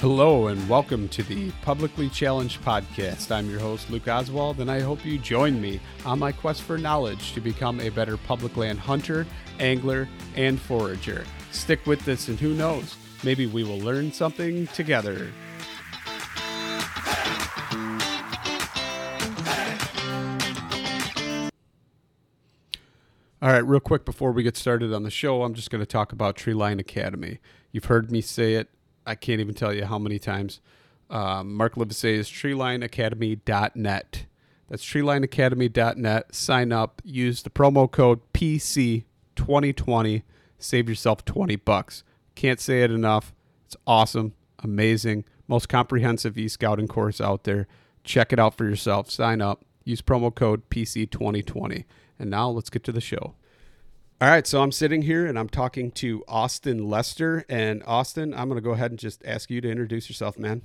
Hello and welcome to the Publicly Challenged Podcast. I'm your host, Luke Oswald, and I hope you join me on my quest for knowledge to become a better public land hunter, angler, and forager. Stick with this, and who knows, maybe we will learn something together. All right, real quick before we get started on the show, I'm just going to talk about Treeline Academy. You've heard me say it I can't even tell you how many times. Um, Mark Livesay is treelineacademy.net. That's treelineacademy.net. Sign up. Use the promo code PC2020. Save yourself 20 bucks. Can't say it enough. It's awesome, amazing, most comprehensive e-scouting course out there. Check it out for yourself. Sign up. Use promo code PC2020. And now let's get to the show. All right, so I'm sitting here and I'm talking to Austin Lester. And Austin, I'm going to go ahead and just ask you to introduce yourself, man.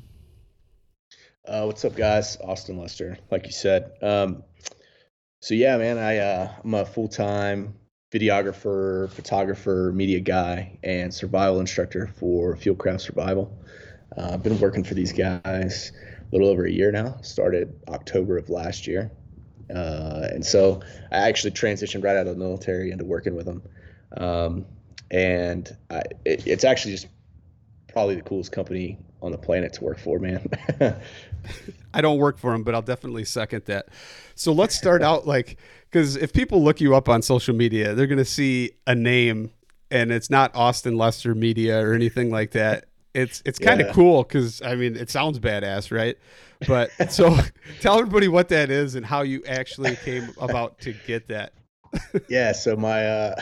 Uh, what's up, guys? Austin Lester, like you said. Um, so yeah, man, I uh, I'm a full time videographer, photographer, media guy, and survival instructor for Fieldcraft Survival. Uh, I've been working for these guys a little over a year now. Started October of last year, uh, and so I actually transitioned right out of the military into working with them. Um, and I, it, it's actually just probably the coolest company on the planet to work for, man. I don't work for them, but I'll definitely second that. So let's start out like, because if people look you up on social media, they're going to see a name and it's not Austin Lester Media or anything like that. It's it's kind of yeah. cool because I mean it sounds badass, right? But so tell everybody what that is and how you actually came about to get that. yeah, so my uh,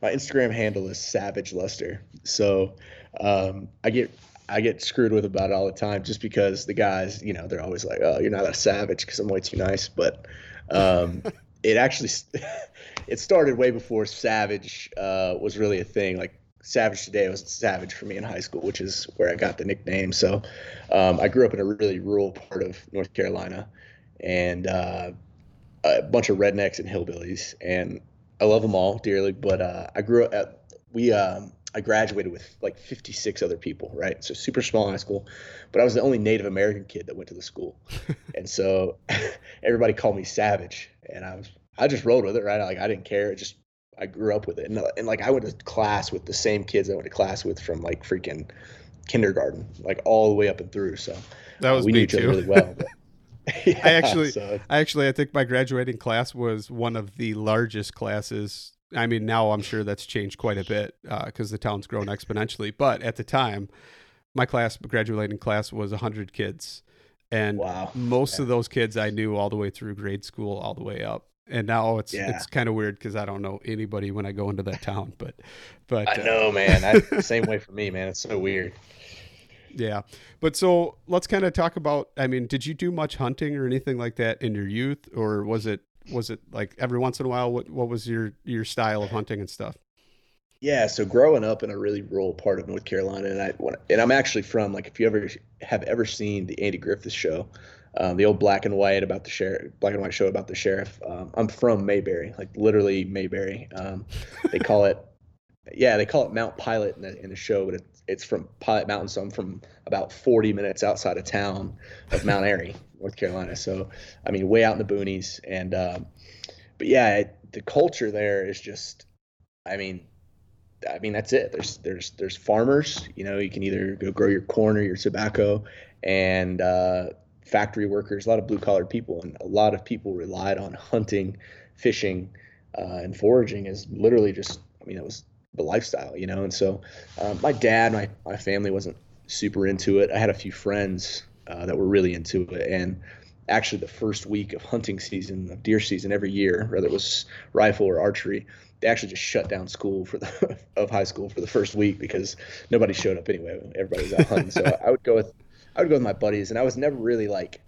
my Instagram handle is Savage Luster. So um, I get I get screwed with about it all the time just because the guys, you know, they're always like, "Oh, you're not a savage because I'm way too nice." But um, it actually it started way before savage uh, was really a thing. Like Savage today was Savage for me in high school, which is where I got the nickname. So um, I grew up in a really rural part of North Carolina and uh, a bunch of rednecks and hillbillies. And I love them all dearly, but uh, I grew up at, we, um, I graduated with like 56 other people, right? So super small high school, but I was the only Native American kid that went to the school. and so everybody called me Savage and I was, I just rolled with it, right? Like I didn't care. It just I grew up with it, and, uh, and like I went to class with the same kids I went to class with from like freaking kindergarten, like all the way up and through. So that was uh, we knew each other really well. But, yeah, I actually, so. I actually, I think my graduating class was one of the largest classes. I mean, now I'm sure that's changed quite a bit because uh, the town's grown exponentially. But at the time, my class, graduating class, was 100 kids, and wow. most yeah. of those kids I knew all the way through grade school, all the way up and now it's yeah. it's kind of weird because I don't know anybody when I go into that town. But but I uh, know, man. I, same way for me, man. It's so weird. Yeah. But so let's kind of talk about I mean, did you do much hunting or anything like that in your youth or was it was it like every once in a while what what was your your style of hunting and stuff? Yeah, so growing up in a really rural part of North Carolina, and I and I'm actually from like if you ever have ever seen the Andy Griffith show, um, the old black and white about the sheriff, black and white show about the sheriff. Um, I'm from Mayberry, like literally Mayberry. Um, they call it, yeah, they call it Mount Pilot in the, in the show, but it's it's from Pilot Mountain, so I'm from about 40 minutes outside of town of Mount Airy, North Carolina. So I mean, way out in the boonies, and um, but yeah, it, the culture there is just, I mean I mean, that's it. There's there's there's farmers. You know, you can either go grow your corn or your tobacco, and uh, factory workers. A lot of blue collar people, and a lot of people relied on hunting, fishing, uh, and foraging as literally just. I mean, it was the lifestyle, you know. And so, um, my dad, my my family wasn't super into it. I had a few friends uh, that were really into it, and actually, the first week of hunting season, of deer season every year, whether it was rifle or archery they actually just shut down school for the of high school for the first week because nobody showed up anyway. Everybody was out hunting. so I would go with I would go with my buddies, and I was never really like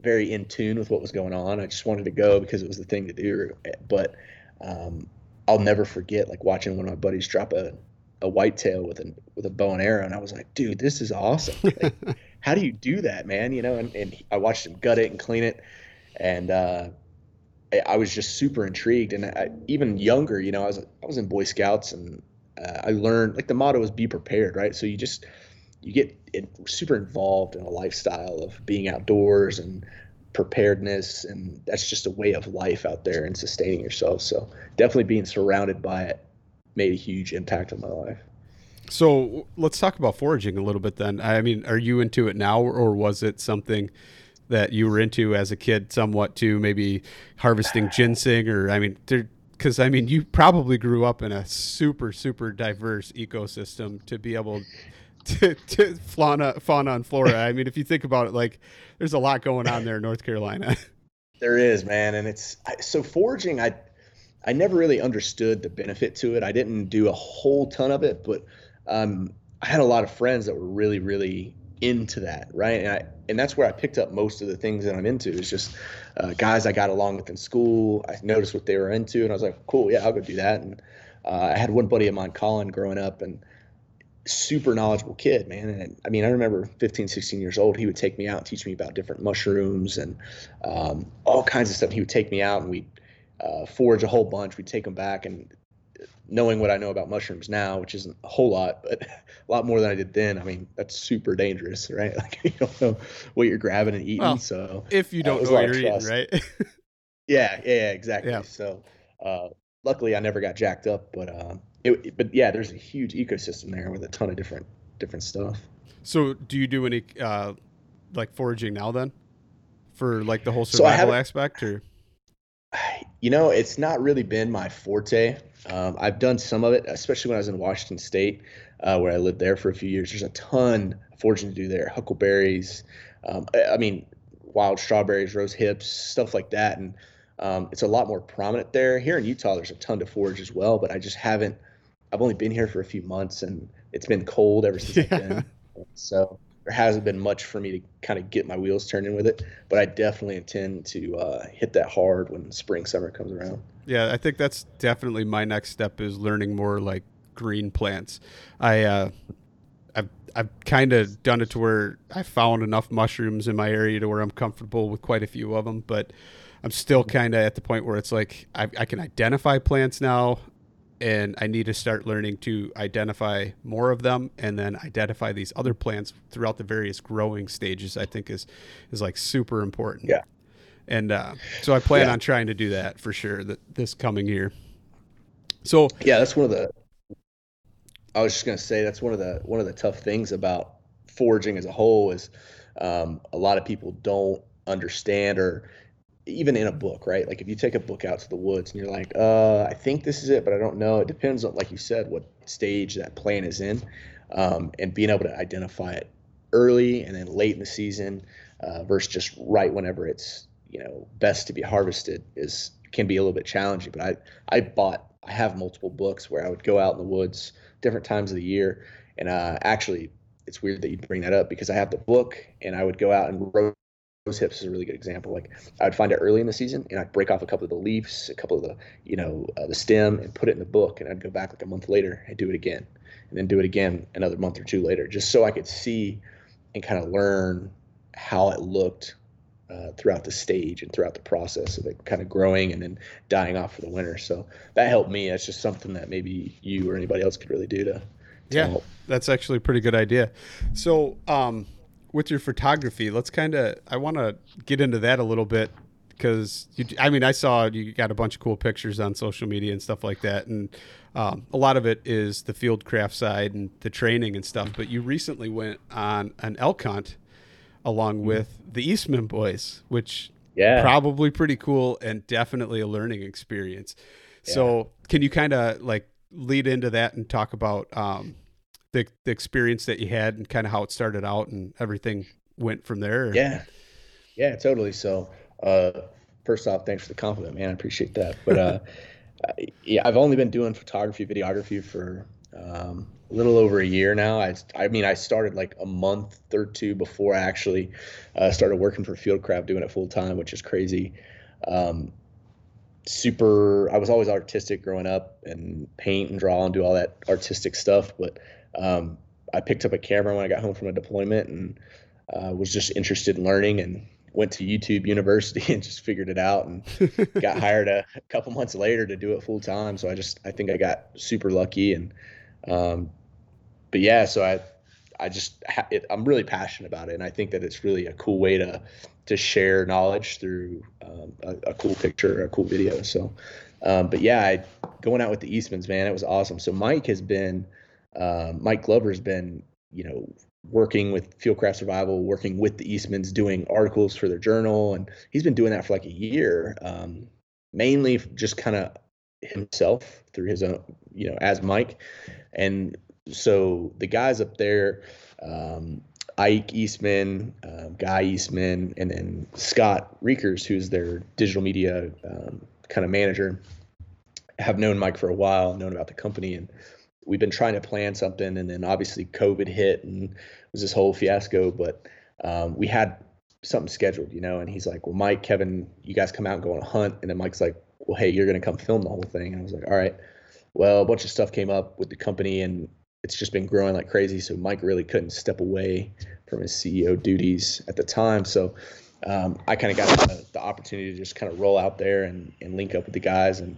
very in tune with what was going on. I just wanted to go because it was the thing to do. But um, I'll never forget like watching one of my buddies drop a a whitetail with a with a bow and arrow, and I was like, dude, this is awesome. Like, how do you do that, man? You know, and, and I watched him gut it and clean it, and uh, I was just super intrigued, and I, even younger, you know, I was I was in Boy Scouts, and uh, I learned like the motto is "Be prepared," right? So you just you get super involved in a lifestyle of being outdoors and preparedness, and that's just a way of life out there and sustaining yourself. So definitely being surrounded by it made a huge impact on my life. So let's talk about foraging a little bit then. I mean, are you into it now, or was it something? that you were into as a kid, somewhat to maybe harvesting ginseng, or I mean, because I mean, you probably grew up in a super super diverse ecosystem to be able to, to fauna, fauna and flora. I mean, if you think about it, like there's a lot going on there in North Carolina. There is, man, and it's so foraging. I I never really understood the benefit to it. I didn't do a whole ton of it, but um, I had a lot of friends that were really really into that, right? And I and that's where I picked up most of the things that I'm into. It's just uh, guys I got along with in school. I noticed what they were into, and I was like, cool, yeah, I'll go do that. And uh, I had one buddy of mine, Colin, growing up, and super knowledgeable kid, man. And I mean, I remember 15, 16 years old. He would take me out and teach me about different mushrooms and um, all kinds of stuff. He would take me out and we'd uh, forage a whole bunch. We'd take them back and knowing what I know about mushrooms now, which isn't a whole lot, but a lot more than I did then. I mean, that's super dangerous, right? Like you don't know what you're grabbing and eating. Well, so if you don't uh, know what you're eating, right? yeah, yeah, exactly. Yeah. So uh, luckily, I never got jacked up, but um, it, but yeah, there's a huge ecosystem there with a ton of different different stuff. So, do you do any uh, like foraging now then, for like the whole survival so aspect, or? You know, it's not really been my forte. Um, I've done some of it, especially when I was in Washington State, uh, where I lived there for a few years. There's a ton of foraging to do there. Huckleberries, um, I, I, mean, wild strawberries, rose hips, stuff like that. And um, it's a lot more prominent there. Here in Utah, there's a ton to forage as well, but I just haven't. I've only been here for a few months, and it's been cold ever since yeah. I've been. So there hasn't been much for me to kind of get my wheels turning with it, but I definitely intend to uh, hit that hard when spring summer comes around. Yeah, I think that's definitely my next step is learning more like green plants. I uh, I've I've kind of done it to where I found enough mushrooms in my area to where I'm comfortable with quite a few of them, but I'm still kind of at the point where it's like I, I can identify plants now and I need to start learning to identify more of them and then identify these other plants throughout the various growing stages I think is is like super important. Yeah. And uh, so I plan yeah. on trying to do that for sure that this coming year. So yeah, that's one of the I was just gonna say that's one of the one of the tough things about foraging as a whole is um, a lot of people don't understand or even in a book, right? Like if you take a book out to the woods and you're like, uh, I think this is it, but I don't know. It depends on, like you said, what stage that plant is in, um, and being able to identify it early and then late in the season uh, versus just right whenever it's you know best to be harvested is can be a little bit challenging. But I I bought I have multiple books where I would go out in the woods different times of the year and uh, actually it's weird that you bring that up because I have the book and I would go out and rose hips is a really good example. Like I'd find it early in the season and I'd break off a couple of the leaves, a couple of the, you know, uh, the stem and put it in the book. And I'd go back like a month later and do it again and then do it again another month or two later, just so I could see and kind of learn how it looked uh, throughout the stage and throughout the process of it kind of growing and then dying off for the winter. So that helped me. That's just something that maybe you or anybody else could really do to. to yeah, help. that's actually a pretty good idea. So, um, with your photography, let's kind of, I want to get into that a little bit because you, I mean, I saw you got a bunch of cool pictures on social media and stuff like that. And um, a lot of it is the field craft side and the training and stuff. But you recently went on an elk hunt along with the Eastman boys, which Yeah. probably pretty cool and definitely a learning experience. So, can you kind of like lead into that and talk about um, the the experience that you had and kind of how it started out and everything went from there? Yeah. Yeah, totally. So, uh, first off, thanks for the compliment, man. I appreciate that. But uh, I- yeah, I've only been doing photography, videography for um, a little over a year now. I, I mean, I started like a month or two before I actually uh, started working for Fieldcraft, doing it full time, which is crazy. Um, super, I was always artistic growing up and paint and draw and do all that artistic stuff. But um, I picked up a camera when I got home from a deployment and uh, was just interested in learning and went to YouTube University and just figured it out and got hired a, a couple months later to do it full time. So I just I think I got super lucky and um, but yeah, so I I just ha- it, I'm really passionate about it and I think that it's really a cool way to to share knowledge through um, a, a cool picture, a cool video. So um, but yeah, I, going out with the Eastmans, man, it was awesome. So Mike has been um, Mike Glover's been you know working with Fieldcraft Survival, working with the Eastmans, doing articles for their journal, and he's been doing that for like a year, um, mainly just kind of himself through his own, you know, as Mike. And so the guys up there, um, Ike Eastman, um, Guy Eastman, and then Scott Reekers, who's their digital media um, kind of manager, have known Mike for a while, known about the company, and we've been trying to plan something. And then obviously COVID hit and it was this whole fiasco, but um, we had something scheduled, you know. And he's like, "Well, Mike, Kevin, you guys come out and go on a hunt." And then Mike's like, "Well, hey, you're gonna come film the whole thing." And I was like, "All right." Well, a bunch of stuff came up with the company, and it's just been growing like crazy. So Mike really couldn't step away from his CEO duties at the time. So um, I kind of got the, the opportunity to just kind of roll out there and, and link up with the guys. And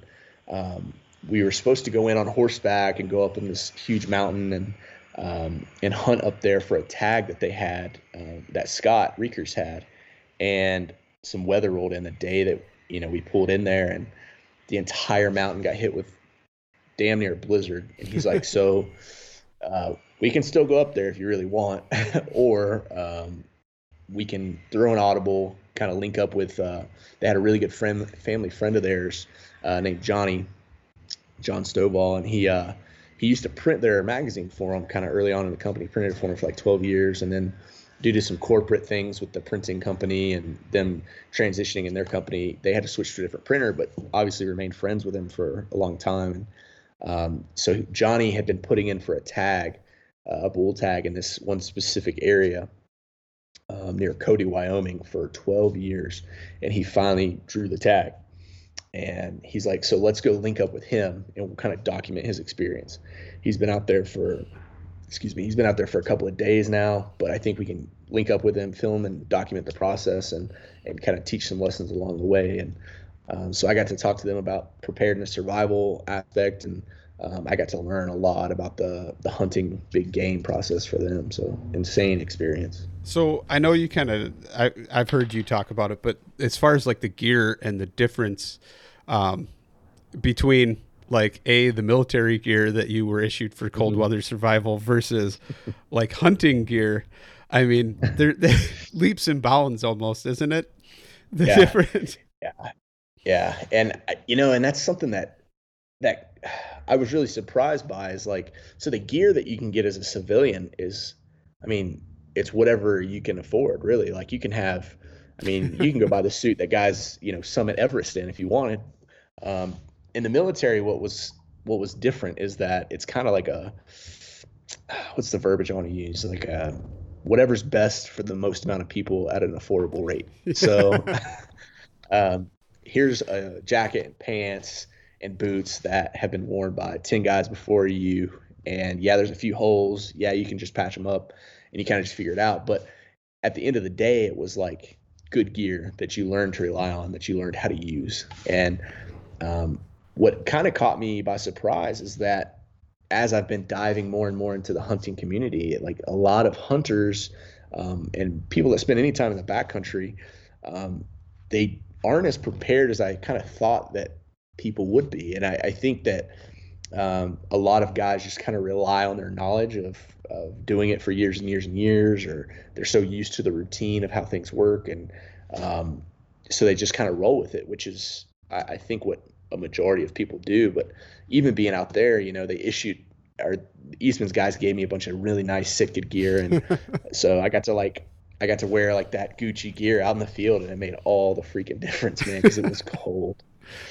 um, we were supposed to go in on horseback and go up in this huge mountain and um, and hunt up there for a tag that they had uh, that Scott Reekers had, and some weather rolled in the day that you know we pulled in there, and the entire mountain got hit with damn near a blizzard. And he's like, so uh, we can still go up there if you really want, or um, we can throw an audible, kind of link up with. Uh, they had a really good friend, family friend of theirs uh, named Johnny, John Stovall, and he uh, he used to print their magazine for them kind of early on in the company. Printed for them for like 12 years, and then due to some corporate things with the printing company and them transitioning in their company, they had to switch to a different printer, but obviously remained friends with him for a long time. And um, so Johnny had been putting in for a tag, uh, a bull tag in this one specific area um, near Cody, Wyoming for 12 years. And he finally drew the tag. And he's like, so let's go link up with him and we'll kind of document his experience. He's been out there for, excuse me, he's been out there for a couple of days now, but I think we can link up with him, film and document the process and, and kind of teach some lessons along the way. And um, so I got to talk to them about preparedness, survival aspect, and um, I got to learn a lot about the the hunting big game process for them. So insane experience. So I know you kind of I I've heard you talk about it, but as far as like the gear and the difference um, between like a the military gear that you were issued for cold Mm-hmm. weather survival versus like hunting gear, I mean, there leaps and bounds almost, isn't it? The Yeah. difference. Yeah, yeah, and you know, and that's something that that I was really surprised by is like, so the gear that you can get as a civilian is, I mean, it's whatever you can afford, really. Like you can have, I mean, you can go buy the suit that guys, you know, summit Everest in if you wanted. Um, in the military, what was what was different is that it's kind of like a what's the verbiage I want to use? Like uh, whatever's best for the most amount of people at an affordable rate. So um, here's a jacket and pants and boots that have been worn by 10 guys before you. And yeah, there's a few holes. Yeah, you can just patch them up and you kind of just figure it out. But at the end of the day, it was like good gear that you learned to rely on, that you learned how to use. And um, what kind of caught me by surprise is that as I've been diving more and more into the hunting community, like a lot of hunters um, and people that spend any time in the backcountry, um, they aren't as prepared as I kind of thought that people would be. And I, I think that um, a lot of guys just kind of rely on their knowledge of, of doing it for years and years and years, or they're so used to the routine of how things work. And um, so they just kind of roll with it, which is, I, I think, what a majority of people do. But even being out there, you know, they issued our Eastman's guys gave me a bunch of really nice Sitka gear, and so I got to like I got to wear like that Gucci gear out in the field, and it made all the freaking difference, man, because it was cold.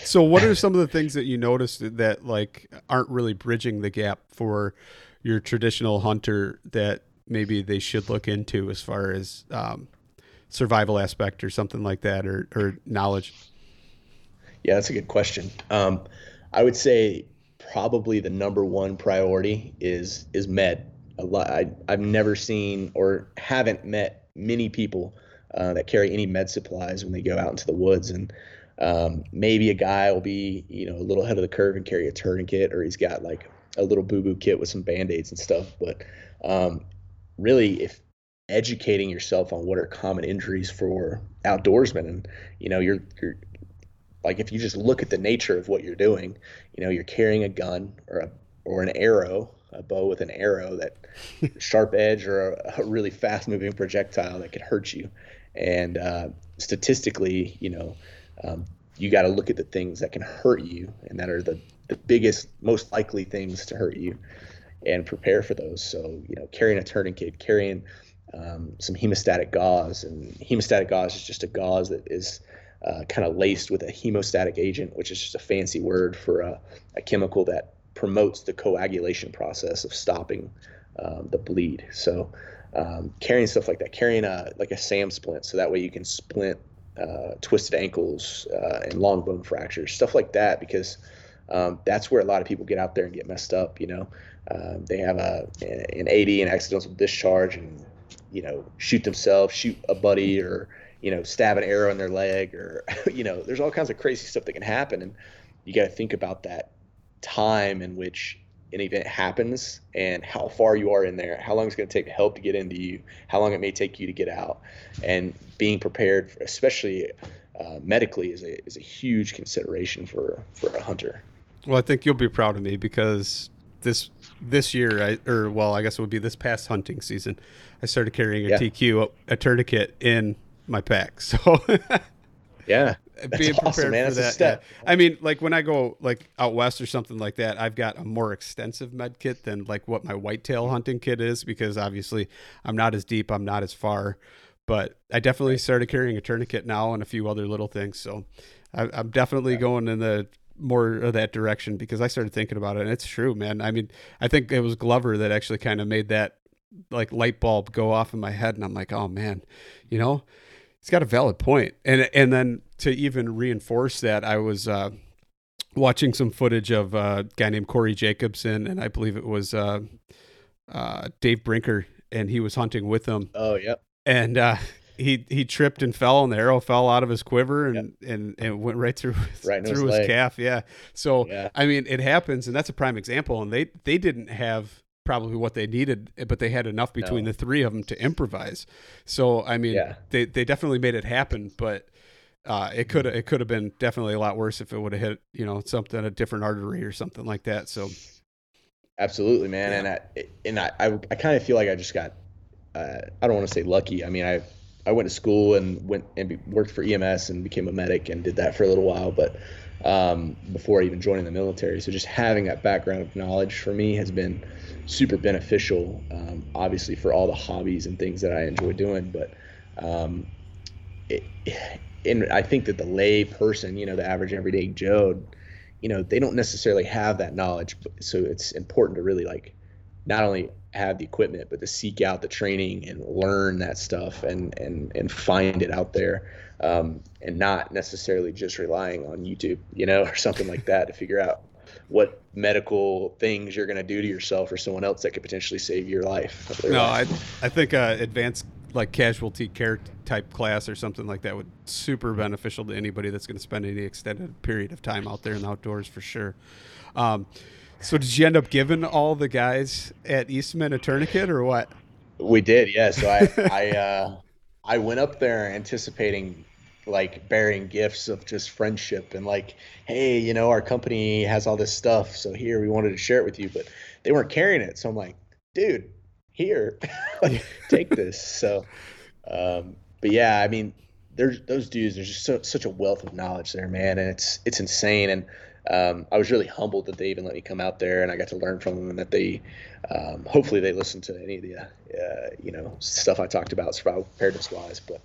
So, what are some of the things that you noticed that like aren't really bridging the gap for your traditional hunter that maybe they should look into as far as um, survival aspect or something like that, or, or knowledge? Yeah, that's a good question. Um, I would say probably the number one priority is is med. A lot, I, I've never seen or haven't met many people uh, that carry any med supplies when they go out into the woods. And um, maybe a guy will be, you know, a little ahead of the curve and carry a tourniquet, or he's got like a little boo boo kit with some band aids and stuff. But um, really, if educating yourself on what are common injuries for outdoorsmen, and you know, you're you're like if you just look at the nature of what you're doing, you know, you're carrying a gun or a or an arrow, a bow with an arrow that sharp edge or a, a really fast moving projectile that could hurt you. And uh, statistically, you know, um, you got to look at the things that can hurt you and that are the, the biggest, most likely things to hurt you and prepare for those. So, you know, carrying a tourniquet, carrying um, some hemostatic gauze, and hemostatic gauze is just a gauze that is uh, kind of laced with a hemostatic agent, which is just a fancy word for a, a chemical that promotes the coagulation process of stopping um, the bleed. So um, carrying stuff like that, carrying a like a SAM splint, so that way you can splint uh, twisted ankles uh, and long bone fractures, stuff like that, because um, that's where a lot of people get out there and get messed up. You know, um, they have a an AD, an accidental discharge, and you know shoot themselves, shoot a buddy, or you know, stab an arrow in their leg or, you know, there's all kinds of crazy stuff that can happen. And you got to think about that time in which an event happens and how far you are in there, how long it's going to take help to get into you, how long it may take you to get out. And being prepared, for, especially uh, medically, is a, is a huge consideration for, for a hunter. Well, I think you'll be proud of me because this this year, I, or well, I guess it would be this past hunting season, I started carrying a yeah. TQ, a tourniquet in my pack. So yeah, being prepared awesome, man. for That's that. Yeah. I mean, like when I go like out west or something like that, I've got a more extensive med kit than like what my whitetail hunting kit is because obviously I'm not as deep, I'm not as far. But I definitely started carrying a tourniquet now and a few other little things. So I, am definitely yeah. going in the more of that direction because I started thinking about it and it's true, man. I mean, I think it was Glover that actually kind of made that like light bulb go off in my head and I'm like, oh man, you know, he's got a valid point. And and then to even reinforce that, I was uh, watching some footage of uh, a guy named Cory Jacobsen, and I believe it was uh, uh, Dave Brinker, and he was hunting with them. Oh, yep. And uh, he he tripped and fell, and the arrow fell out of his quiver and yep. and, and went right through right through his, his calf. Yeah. So yeah. I mean, it happens, and that's a prime example. And they they didn't have probably what they needed, but they had enough between no. the three of them to improvise. So I mean, yeah. they they definitely made it happen, but uh, it could it could have been definitely a lot worse if it would have hit you know something a different artery or something like that. So absolutely, man, yeah. and I and I I, I kind of feel like I just got uh, I don't want to say lucky. I mean I. I went to school and went and be, worked for EMS and became a medic and did that for a little while, but um, before even joining the military. So just having that background of knowledge for me has been super beneficial, um, obviously for all the hobbies and things that I enjoy doing. But um, it, and I think that the lay person, you know, the average everyday Joe, you know, they don't necessarily have that knowledge. So it's important to really like not only have the equipment, but to seek out the training and learn that stuff and and and find it out there, um, and not necessarily just relying on YouTube, you know, or something like that to figure out what medical things you're going to do to yourself or someone else that could potentially save your life. No, I I think uh, advanced like casualty care type class or something like that would super beneficial to anybody that's going to spend any extended period of time out there in the outdoors for sure. Um, so did you end up giving all the guys at Eastman a tourniquet or what? We did, yeah. So I I uh, I went up there anticipating like bearing gifts of just friendship and like, hey, you know, our company has all this stuff, so here we wanted to share it with you, but they weren't carrying it. So I'm like, dude, here, like, take this. So, um, but yeah, I mean, there's those dudes. There's just so, such a wealth of knowledge there, man, and it's it's insane. And um, I was really humbled that they even let me come out there and I got to learn from them and that they, um, hopefully they listened to any of the, uh, you know, stuff I talked about survival preparedness wise. But,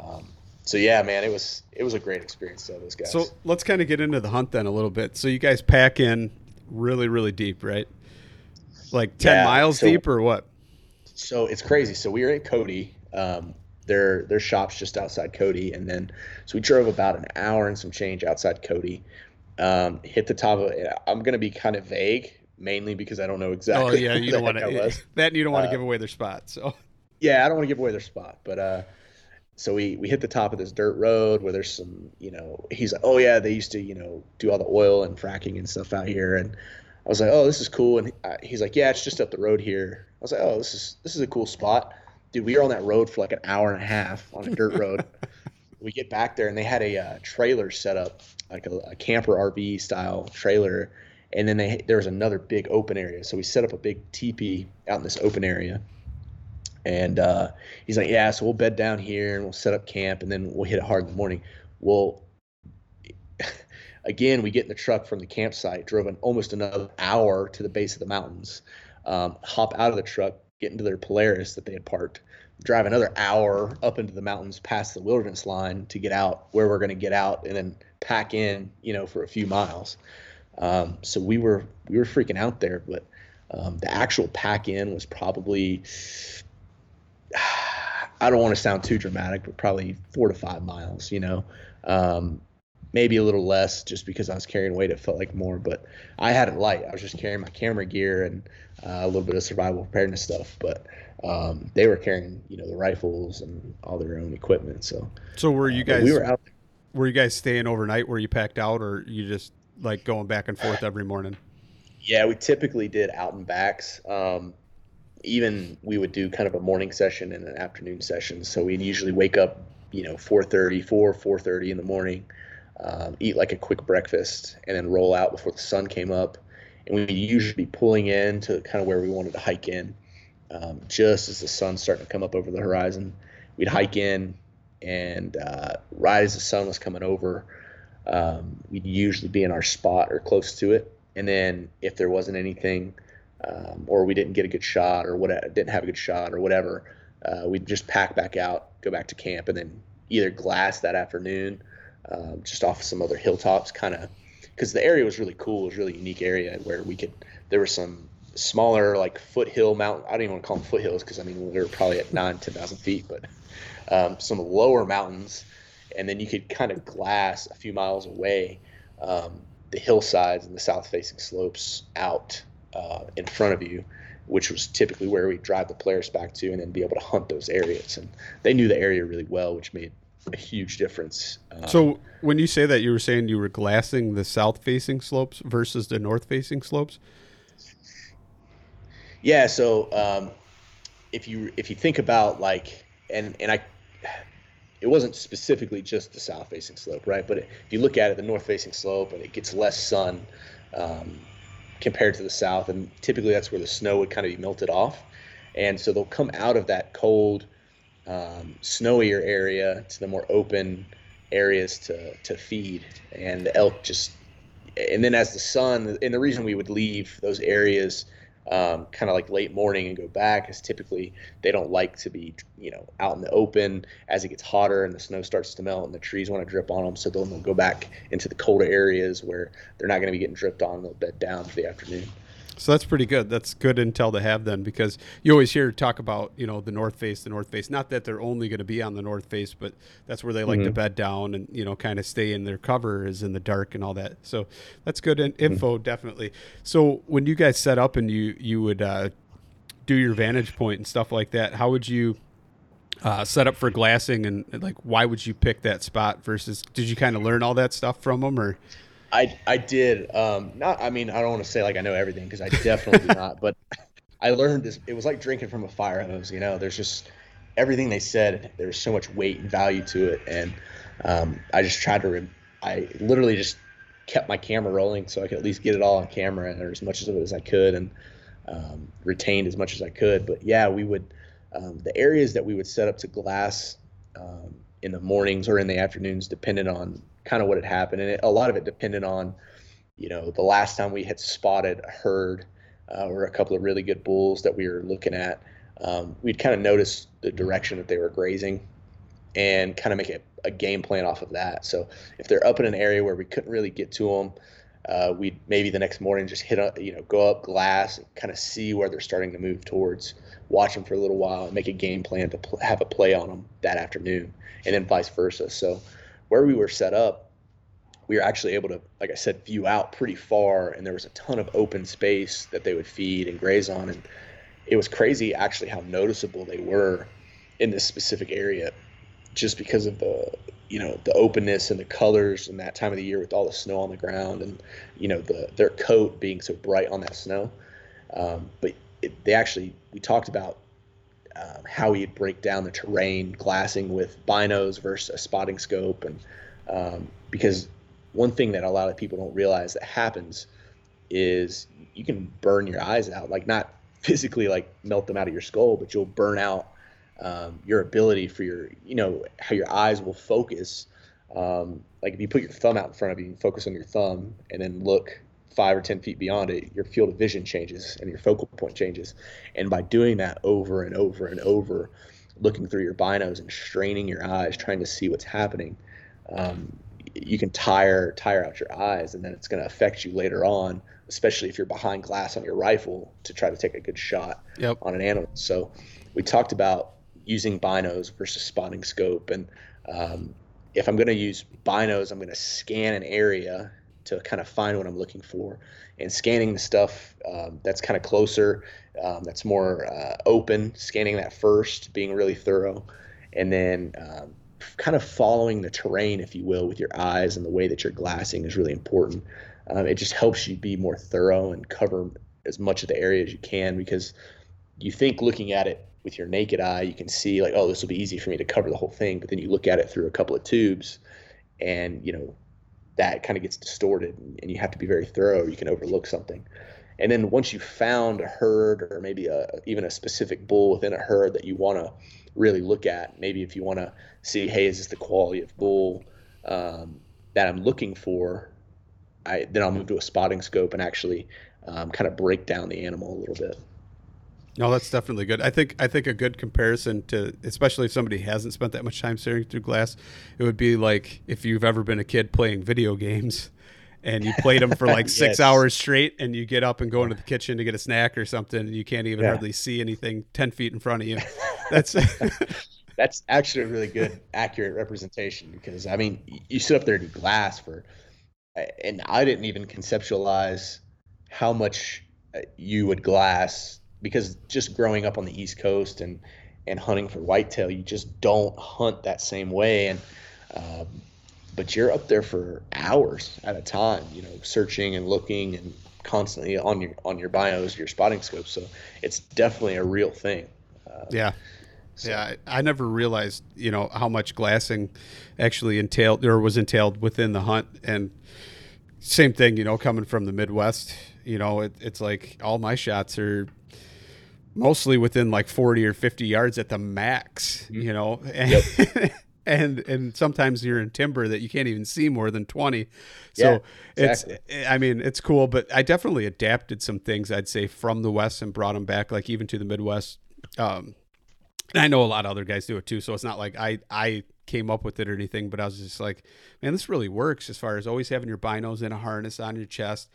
um, so yeah, man, it was, it was a great experience to those guys. So let's kind of get into the hunt then a little bit. So you guys pack in really, really deep, right? Like 10 yeah, miles so, deep or what? So it's crazy. So we were in Cody, um, their their shops just outside Cody, and then so we drove about an hour and some change outside Cody um, hit the top of it. I'm going to be kind of vague, mainly because I don't know exactly. Oh yeah, you don't want to that you don't want to uh, give away their spot. So yeah, I don't want to give away their spot, but uh, so we we hit the top of this dirt road where there's some, you know, he's like, oh yeah, they used to, you know, do all the oil and fracking and stuff out here, and I was like, oh, this is cool, and he's like, yeah, it's just up the road here. I was like, oh, this is this is a cool spot, dude. We were on that road for like an hour and a half on a dirt road. we get back there and they had a uh, trailer set up like a, a, camper RV style trailer, and then they there was another big open area. So we set up a big teepee out in this open area, and uh, he's like, "Yeah, so we'll bed down here and we'll set up camp, and then we'll hit it hard in the morning." Well, again, we get in the truck from the campsite, drove an, almost another hour to the base of the mountains, um, hop out of the truck, get into their Polaris that they had parked, drive another hour up into the mountains past the wilderness line to get out where we're going to get out and then pack in you know for a few miles. Um, so we were we were freaking out there but um, the actual pack in was probably i don't want to sound too dramatic but probably four to five miles you know? Um, maybe a little less just because i was carrying weight it felt like more but i had it light i was just carrying my camera gear and uh, a little bit of survival preparedness stuff but um, they were carrying you know the rifles and all their own equipment. So so were you uh, guys? we were out. There. Were you guys staying overnight? Were you packed out, or you just like going back and forth every morning? Yeah, we typically did out and backs. Um, even we would do kind of a morning session and an afternoon session. So we'd usually wake up, you know, 4:30, 4 4:30 in the morning, um, eat like a quick breakfast, and then roll out before the sun came up. And we'd usually be pulling in to kind of where we wanted to hike in um, just as the sun's starting to come up over the horizon. We'd hike in, and uh, right as the sun was coming over, um, we'd usually be in our spot or close to it. And then if there wasn't anything, um, or we didn't get a good shot, or what didn't have a good shot, or whatever, uh, we'd just pack back out, go back to camp, and then either glass that afternoon, um, just off some other hilltops, kind of, because the area was really cool. It was really unique area where we could. There were some smaller like foothill mountain. I don't even want to call them foothills because I mean we were probably at nine, ten thousand feet, but um, some lower mountains, and then you could kind of glass a few miles away um, the hillsides and the south-facing slopes out uh, in front of you, which was typically where we drive the players back to, and then be able to hunt those areas. And they knew the area really well, which made a huge difference. Um, so when you say that, you were saying you were glassing the south-facing slopes versus the north-facing slopes. Yeah. So um, if you if you think about like and and I it wasn't specifically just the south facing slope, right? But if you look at it, the north facing slope, and it gets less sun um, compared to the south, and typically that's where the snow would kind of be melted off, and so they'll come out of that cold, um, snowier area to the more open areas to to feed, and the elk just, and then as the sun, and the reason we would leave those areas um, kind of like late morning and go back is typically they don't like to be you know out in the open. As it gets hotter and the snow starts to melt and the trees want to drip on them so they'll, they'll go back into the colder areas where they're not going to be getting dripped on they'll bed down for the afternoon So that's pretty good. That's good intel to have then, because you always hear talk about you know the North Face, the North Face. Not that they're only going to be on the North Face, but that's where they like mm-hmm. to bed down and you know kind of stay in their cover is in the dark and all that. So that's good in- mm-hmm. info, mm-hmm. definitely. So when you guys set up and you you would uh, do your vantage point and stuff like that, how would you? Uh, set up for glassing and like why would you pick that spot versus did you kind of learn all that stuff from them or I I did. Um, not. I mean, I don't want to say like I know everything because I definitely do not. But I learned this. It was like drinking from a fire hose. You know, there's just everything they said. There's so much weight and value to it, and um, I just tried to. Re- I literally just kept my camera rolling so I could at least get it all on camera or as much of it as I could, and um, retained as much as I could. But yeah, we would. Um, the areas that we would set up to glass um, in the mornings or in the afternoons, depended on kind of what had happened, and it, a lot of it depended on, you know, the last time we had spotted a herd uh, or a couple of really good bulls that we were looking at. Um, we'd kind of notice the direction that they were grazing, and kind of make a, a, game plan off of that. So if they're up in an area where we couldn't really get to them, uh, we'd maybe the next morning just hit up, you know, go up glass, and kind of see where they're starting to move towards, watch them for a little while, and make a game plan to pl- have a play on them that afternoon, and then vice versa. So where we were set up, we were actually able to, like I said, view out pretty far, and there was a ton of open space that they would feed and graze on, and it was crazy actually how noticeable they were in this specific area, just because of the you know the openness and the colors and that time of the year with all the snow on the ground and you know the their coat being so bright on that snow. Um, but it, they actually we talked about um, how he'd break down the terrain, glassing with binos versus a spotting scope, and um, because one thing that a lot of people don't realize that happens is you can burn your eyes out, like not physically like melt them out of your skull, but you'll burn out um, your ability for your, you know, how your eyes will focus. Um, like if you put your thumb out in front of you and focus on your thumb and then look five or 10 feet beyond it, your field of vision changes and your focal point changes. And by doing that over and over and over, looking through your binos and straining your eyes, trying to see what's happening, um, you can tire tire out your eyes, and then it's going to affect you later on, especially if you're behind glass on your rifle to try to take a good shot yep. on an animal. So we talked about using binos versus spotting scope, and um, if I'm going to use binos, I'm going to scan an area to kind of find what I'm looking for. And scanning the stuff um, that's kind of closer, um, that's more uh, open, scanning that first, being really thorough, and then um, kind of following the terrain, if you will, with your eyes and the way that you're glassing is really important. Um, it just helps you be more thorough and cover as much of the area as you can because you think looking at it with your naked eye, you can see like, oh, this will be easy for me to cover the whole thing. But then you look at it through a couple of tubes, and you know that kind of gets distorted and you have to be very thorough or you can overlook something. And then once you've found a herd or maybe a, even a specific bull within a herd that you want to really look at maybe if you want to see hey is this the quality of bull um, that i'm looking for I, then i'll move to a spotting scope and actually um, kind of break down the animal a little bit no, that's definitely good. I think I think a good comparison to, especially if somebody hasn't spent that much time staring through glass, it would be like if you've ever been a kid playing video games, and you played them for like six yes. hours straight, and you get up and go into the kitchen to get a snack or something, and you can't even yeah. hardly see anything ten feet in front of you. That's that's actually a really good, accurate representation because I mean, you sit up there to glass for, and I didn't even conceptualize how much uh, you would glass because just growing up on the East Coast and and hunting for whitetail, you just don't hunt that same way. And um, but you're up there for hours at a time, you know, searching and looking and constantly on your on your binos, your spotting scopes. So it's definitely a real thing. Uh, yeah. So. Yeah, I, I never realized, you know, how much glassing actually entailed or was entailed within the hunt. And same thing, you know, coming from the Midwest, you know, it, it's like all my shots are mostly within like 40 or 50 yards at the max, mm-hmm. you know. Yep. and and sometimes you're in timber that you can't even see more than 20 so yeah, exactly. it's i mean it's cool but i definitely adapted some things i'd say from the west and brought them back like even to the midwest um and i know a lot of other guys do it too so it's not like i i came up with it or anything but i was just like man this really works as far as always having your binos in a harness on your chest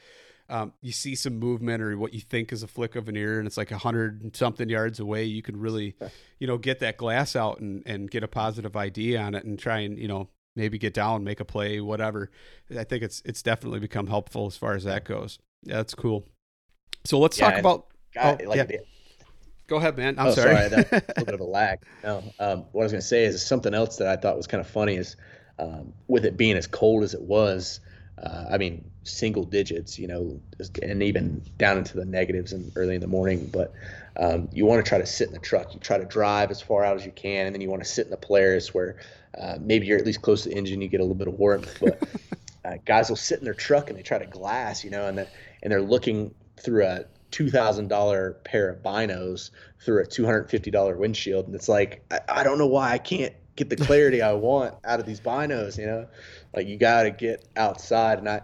um, you see some movement or what you think is a flick of an ear and it's like a hundred and something yards away, you can really, you know, get that glass out and, and get a positive ID on it and try and, you know, maybe get down, make a play, whatever. I think it's it's definitely become helpful as far as that goes. Yeah, that's cool. So let's Yeah, talk about. God, oh, like yeah. the- Go ahead, man. I'm oh, sorry. sorry, that, a little bit of a lag. No, um, what I was going to say is something else that I thought was kind of funny is um, with it being as cold as it was. Uh, I mean, single digits, you know, and even down into the negatives and early in the morning. But um, you want to try to sit in the truck. You try to drive as far out as you can, and then you want to sit in the Polaris where uh, maybe you're at least close to the engine. You get a little bit of warmth. But uh, guys will sit in their truck and they try to glass, you know, and the, and they're looking through a two thousand dollar pair of binos through a two hundred fifty dollar windshield, and it's like I, I don't know why I can't get the clarity I want out of these binos. You know, like you got to get outside, and I.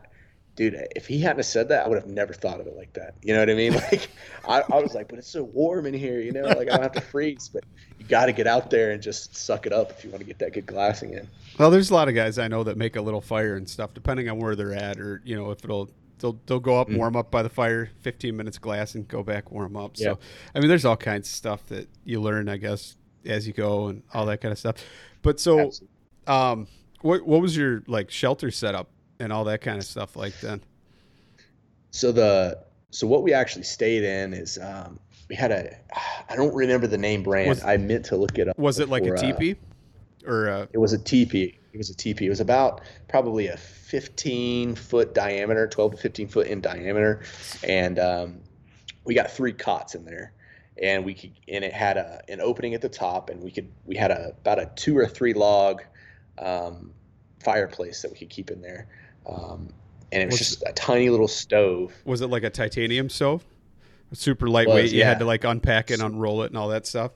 Dude, if he hadn't said that, I would have never thought of it like that. You know what I mean? Like, I, I was like, but it's so warm in here, you know, like I don't have to freeze. But you got to get out there and just suck it up if you want to get that good glassing in. Well, there's a lot of guys I know that make a little fire and stuff, depending on where they're at, or you know, if it'll they'll they'll go up, Mm. warm up by the fire, 15 minutes glass, and go back warm up. Yeah. So, I mean, there's all kinds of stuff that you learn, I guess, as you go, and all that kind of stuff. But so, Absolutely. um, what what was your like shelter setup and all that kind of stuff like then? So the so what we actually stayed in is um, we had a I don't remember the name brand. Was- I meant to look it up. Was it like a before, uh, teepee, or uh, It was a teepee. It was a teepee. It was about probably a 15 foot diameter, 12 to 15 foot in diameter, and um, we got three cots in there, and we could and it had a an opening at the top, and we could we had a about a two or three log um, fireplace that we could keep in there, um, and it was, Was- just a tiny little stove. was it like a titanium stove? Super lightweight. Was, You had to like unpack it, unroll it, and all that stuff.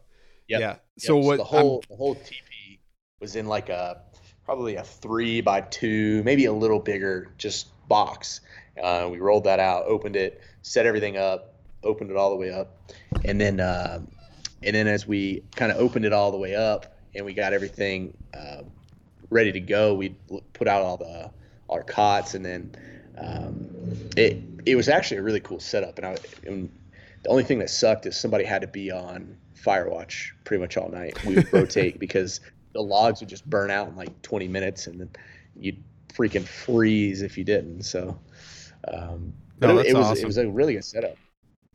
Yep. Yeah. Yep, So what? the I'm- whole the whole TP was in like a probably a three by two, maybe a little bigger, just box. Uh, we rolled that out, opened it, set everything up, opened it all the way up, and then um and then as we kind of opened it all the way up and we got everything uh, ready to go, we put out all the our cots and then um, it it was actually a really cool setup. And I and the only thing that sucked is somebody had to be on fire watch pretty much all night. We would rotate because the logs would just burn out in like 20 minutes, and then you'd freaking freeze if you didn't. So, um, No, it, it was awesome. it was a really good setup.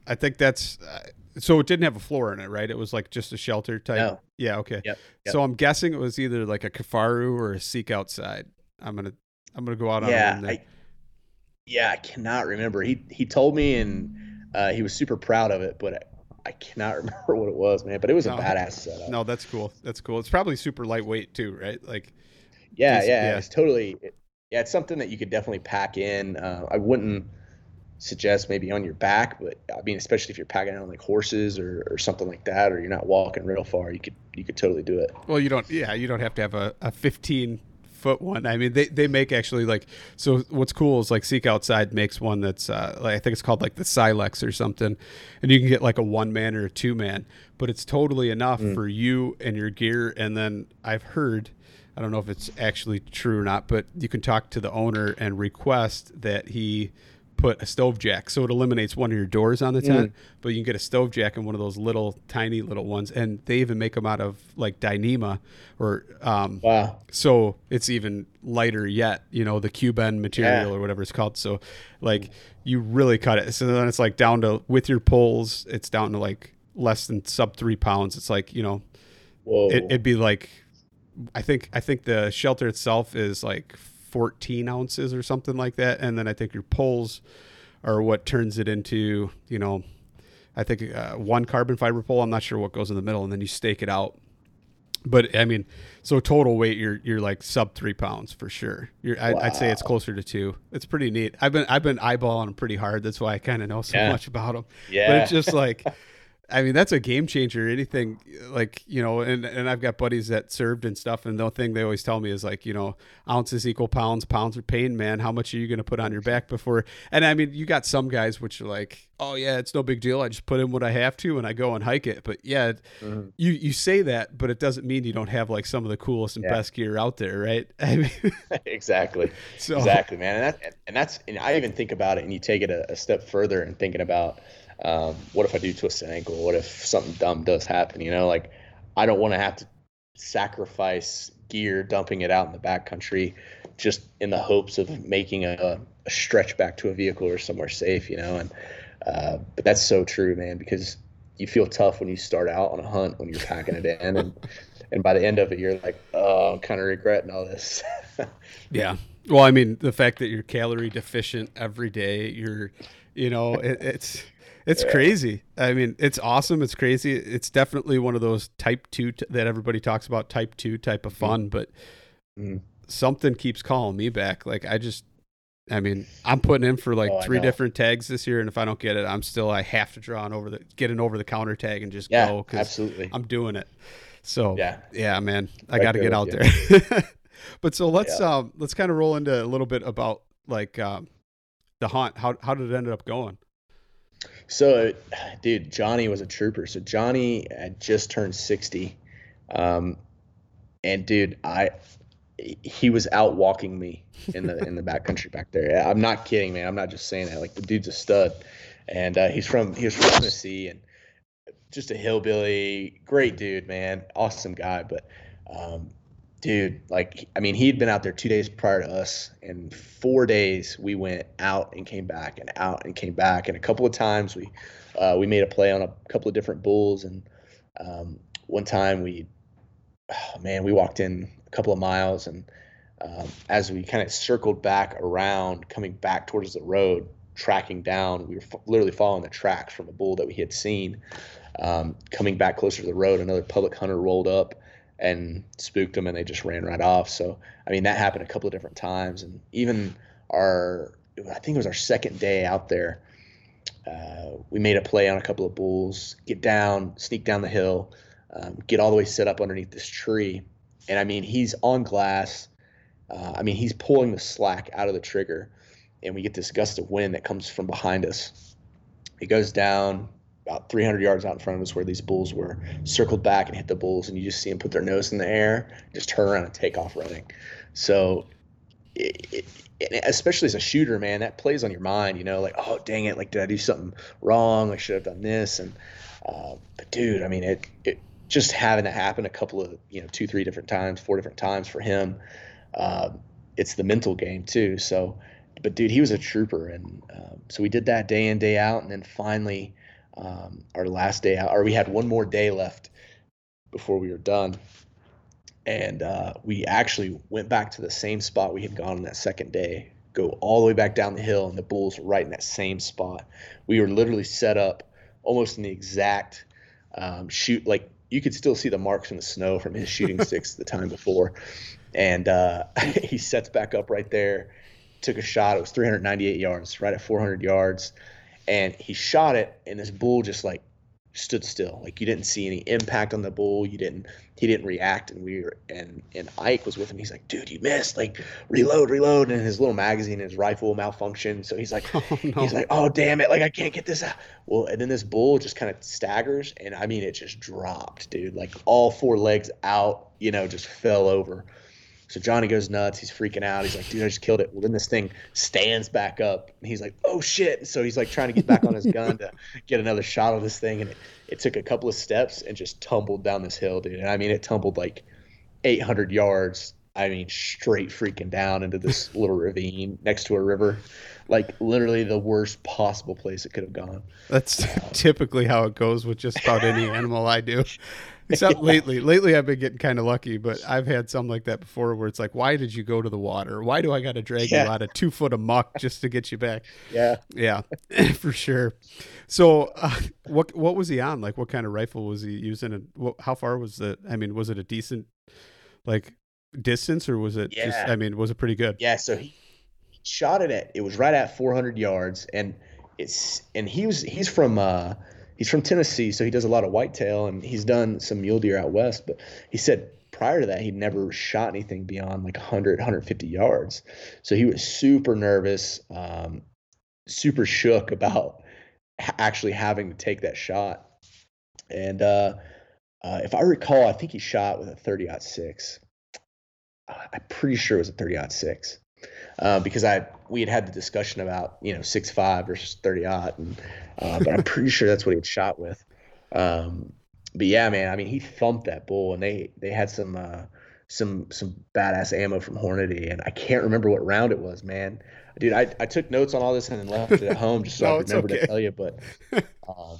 I think that's uh, so. It didn't have a floor in it, right? It was like just a shelter type. No. Yeah. Okay. Yep, yep. So I'm guessing it was either like a Kifaru or a Seek Outside. I'm gonna I'm gonna go out on Yeah, there. I, yeah, I cannot remember. He he told me, and uh, he was super proud of it, but I, I cannot remember what it was, man. But it was a badass setup. no, that's cool. That's cool. It's probably super lightweight too, right? Like Yeah, yeah, yeah. it's totally. It, yeah, it's something that you could definitely pack in. Uh, I wouldn't suggest maybe on your back, but I mean, especially if you're packing on like horses or, or something like that, or you're not walking real far, you could you could totally do it. Well, you don't. Yeah, you don't have to have a, a 15 foot one. I mean, they, they make actually like. So what's cool is like Seek Outside makes one that's uh, like I think it's called like the Silex or something, and you can get like a one man or a two man, but it's totally enough for you and your gear. And then I've heard. I don't know if it's actually true or not, but you can talk to the owner and request that he put a stove jack. So it eliminates one of your doors on the tent, but you can get a stove jack in one of those little tiny little ones. And they even make them out of like Dyneema or, um, Wow. so it's even lighter yet, you know, the Cuben material Yeah. or whatever it's called. So like you really cut it. So then it's like down to with your poles, it's down to like less than sub three pounds. It's like, you know, Whoa. it, it'd be like I think I think the shelter itself is like 14 ounces or something like that, and then I think your poles are what turns it into you know I think uh, one carbon fiber pole. I'm not sure what goes in the middle, and then you stake it out. But I mean, so total weight, you're you're like sub three pounds for sure. You're, I, I'd say it's closer to two. It's pretty neat. I've been I've been eyeballing them pretty hard. That's why I kind of know so Yeah. much about them. Yeah. But it's just like I mean, that's a game changer. Anything like, you know, and, and I've got buddies that served and stuff. And the thing they always tell me is like, you know, ounces equal pounds, pounds are pain, man. How much are you going to put on your back before? And I mean, you got some guys which are like, oh, yeah, it's no big deal. I just put in what I have to and I go and hike it. But yeah, mm-hmm. you, you say that, but it doesn't mean you don't have like some of the coolest and yeah. best gear out there, right? I mean, exactly. So, exactly, man. And, that, and that's, and I even think about it and you take it a, a step further and thinking about, um, what if I do twist an ankle? What if something dumb does happen? You know, like I don't want to have to sacrifice gear, dumping it out in the backcountry, just in the hopes of making a, a, stretch back to a vehicle or somewhere safe. You know, and uh, but that's so true, man, because you feel tough when you start out on a hunt when you're packing it in, and and by the end of it, you're like, oh, I'm kind of regretting all this. yeah. Well, I mean, the fact that you're calorie deficient every day, you're, you know, it, it's it's yeah. crazy. I mean, it's awesome. It's crazy. It's definitely one of those type two t- that everybody talks about, type two type of mm-hmm. fun. But mm. something keeps calling me back. Like I just, I mean, I'm putting in for like oh, three different tags this year, and if I don't get it, I'm still I have to draw an over the get an over the counter tag and just yeah, go. Absolutely, I'm doing it. So yeah, yeah, man, I got to get out there. but so let's yeah. um let's kind of roll into a little bit about like um, the hunt. How how did it end up going? So, dude, Johnny was a trooper. So Johnny had just turned sixty, um, and dude, I he was out walking me in the in the backcountry back there. I'm not kidding, man. I'm not just saying that. Like the dude's a stud, and uh, he's from he was from Tennessee and just a hillbilly, great dude, man, awesome guy. But um, dude, like, I mean, he'd been out there two days prior to us, and four days we went out and came back, and out and came back, and a couple of times we uh, we made a play on a couple of different bulls, and um, one time we, oh, man, we walked in a couple of miles, and um, as we kind of circled back around, coming back towards the road, tracking down, we were f- literally following the tracks from a bull that we had seen. Um, coming back closer to the road, another public hunter rolled up and spooked them and they just ran right off. So, I mean, that happened a couple of different times. And even our, I think it was our second day out there, uh, we made a play on a couple of bulls, get down, sneak down the hill, um, get all the way set up underneath this tree. And I mean, he's on glass. Uh, I mean, he's pulling the slack out of the trigger, and we get this gust of wind that comes from behind us. He goes down, about 300 yards out in front of us where these bulls were circled back and hit the bulls and you just see them put their nose in the air just turn around and take off running. So it, it, especially as a shooter man that plays on your mind you know like oh dang it like did i do something wrong? I should have done this and uh, but dude i mean it, it just having that happen a couple of you know two three different times four different times for him uh, it's the mental game too. So but dude he was a trooper and um, so we did that day in day out and then finally um, our last day out, or we had one more day left before we were done. And uh, we actually went back to the same spot we had gone on that second day, go all the way back down the hill, and the bulls were right in that same spot. We were literally set up almost in the exact um, shoot, like you could still see the marks in the snow from his shooting sticks the time before. And uh, he sets back up right there, took a shot. It was 398 yards, right at 400 yards and he shot it and this bull just like stood still. Like you didn't see any impact on the bull. You didn't he didn't react and we were and and ike was with him. He's like dude you missed. Like reload reload. And his little magazine his rifle malfunctioned. So he's like oh, no. he's like oh damn it. Like i can't get this out. Well and then this bull just kind of staggers and i mean it just dropped dude. Like all four legs out you know just fell over so Johnny goes nuts. He's freaking out. He's like, dude, I just killed it. Well, then this thing stands back up. And he's like, oh, shit. So he's like trying to get back on his gun to get another shot of this thing. And it, it took a couple of steps and just tumbled down this hill, dude. And I mean, it tumbled like 800 yards. I mean, straight freaking down into this little ravine next to a river. Like literally the worst possible place it could have gone. That's typically how it goes with just about any animal I do. Except lately, lately I've been getting kind of lucky, but I've had some like that before where it's like, why did you go to the water? Why do I got to drag yeah. you out of two foot of muck just to get you back? Yeah, yeah, for sure. So, uh, what what was he on? Like, what kind of rifle was he using? And what, how far was it? I mean, was it a decent like distance, or was it yeah. just? I mean, was it pretty good? Yeah. So he, he shot it at. It was right at 400 yards, and it's and he was he's from uh he's from Tennessee, so he does a lot of whitetail, and he's done some mule deer out west. But he said prior to that, he'd never shot anything beyond like 100, 150 yards. So he was super nervous, um, super shook about actually having to take that shot. And uh, uh, if I recall, I think he shot with a 30 six. Uh, I'm pretty sure it was a 30 six. Uh, because I we had had the discussion about you know six five versus 30 aught, and uh, but I'm pretty sure that's what he had shot with. Um, but yeah, man, I mean he thumped that bull, and they they had some uh, some some badass ammo from Hornady, and I can't remember what round it was, man. Dude, I, I took notes on all this and then left it at home just so no, I remember okay. to tell you. But, um,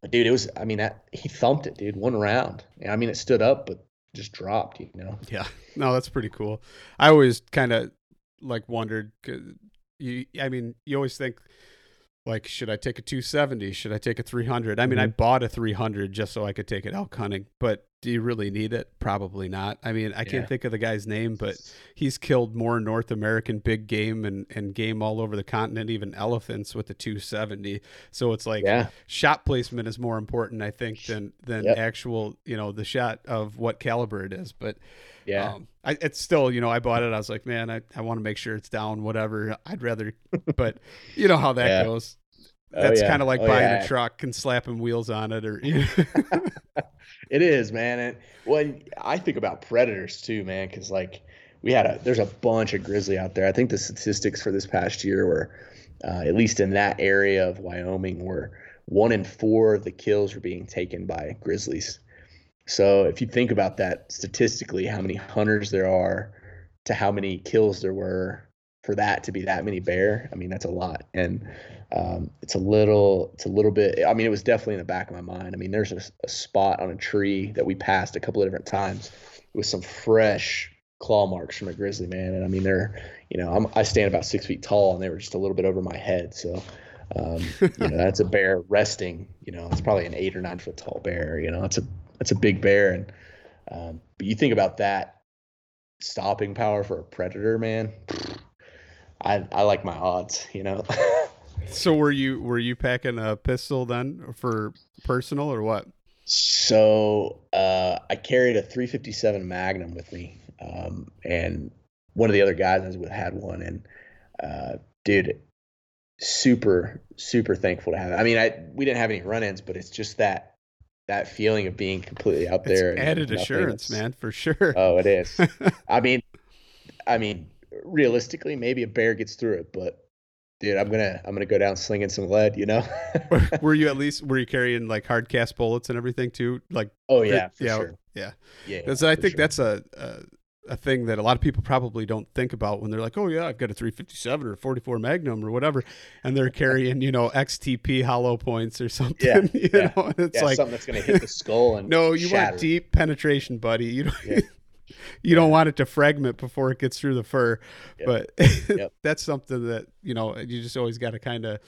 but dude, it was I mean that he thumped it, dude, one round. I mean it stood up, but just dropped, you know. Yeah, no, that's pretty cool. I always kind of like wondered cause you I mean you always think like should I take a 270 should I take a 300 I mean mm-hmm. I bought a 300 just so I could take it elk hunting but do you really need it probably not I mean I can't think of the guy's name but he's killed more North American big game and, and game all over the continent even elephants with the 270 so it's like yeah. shot placement is more important I think than than yep. actual you know the shot of what caliber it is but yeah. Um, I, it's still, you know, I bought it. I was like, man, I, I want to make sure it's down, whatever. I'd rather, but you know how that yeah. goes. Oh, That's oh, yeah. kind of like oh, buying yeah. a truck and slapping wheels on it or. It is, man. And when I think about predators too, man, because like we had a, there's a bunch of grizzly out there. I think the statistics for this past year were, uh, at least in that area of Wyoming, were one in four of the kills were being taken by grizzlies. So if you think about that statistically, how many hunters there are to how many kills there were for that to be that many bear, I mean that's a lot, and um, it's a little, it's a little bit. I mean, it was definitely in the back of my mind. I mean, there's a, a spot on a tree that we passed a couple of different times with some fresh claw marks from a grizzly man, and I mean they're, you know, I'm, I stand about six feet tall, and they were just a little bit over my head, so. Um, you know, that's a bear resting. You know, it's probably an eight or nine foot tall bear. You know, it's a that's a big bear. And um, but you think about that stopping power for a predator, man. I I like my odds, you know. so were you were you packing a pistol then for personal or what? So uh, I carried a 357 Magnum with me, um, and one of the other guys I was with had one, and uh, dude, super super thankful to have it. I mean, I we didn't have any run-ins, but it's just that that feeling of being completely out there. It's added assurance, man, for sure. Oh, it is. I mean, I mean, realistically, maybe a bear gets through it, but dude, I'm gonna I'm gonna go down slinging some lead. You know. were you at least were you carrying like hard cast bullets and everything too? Like. Oh yeah, yeah, sure. yeah, yeah. Because I think sure. that's a, a a thing that a lot of people probably don't think about when they're like, "Oh yeah, I've got a 357 or 44 Magnum or whatever," and they're carrying, you know, XTP hollow points or something. Yeah, you yeah. know, it's yeah, like something that's going to hit the skull and no, you shatter. want deep penetration, buddy. You don't. Yeah. You don't want it to fragment before it gets through the fur, yep. but yep. that's something that you know you just always got to kind of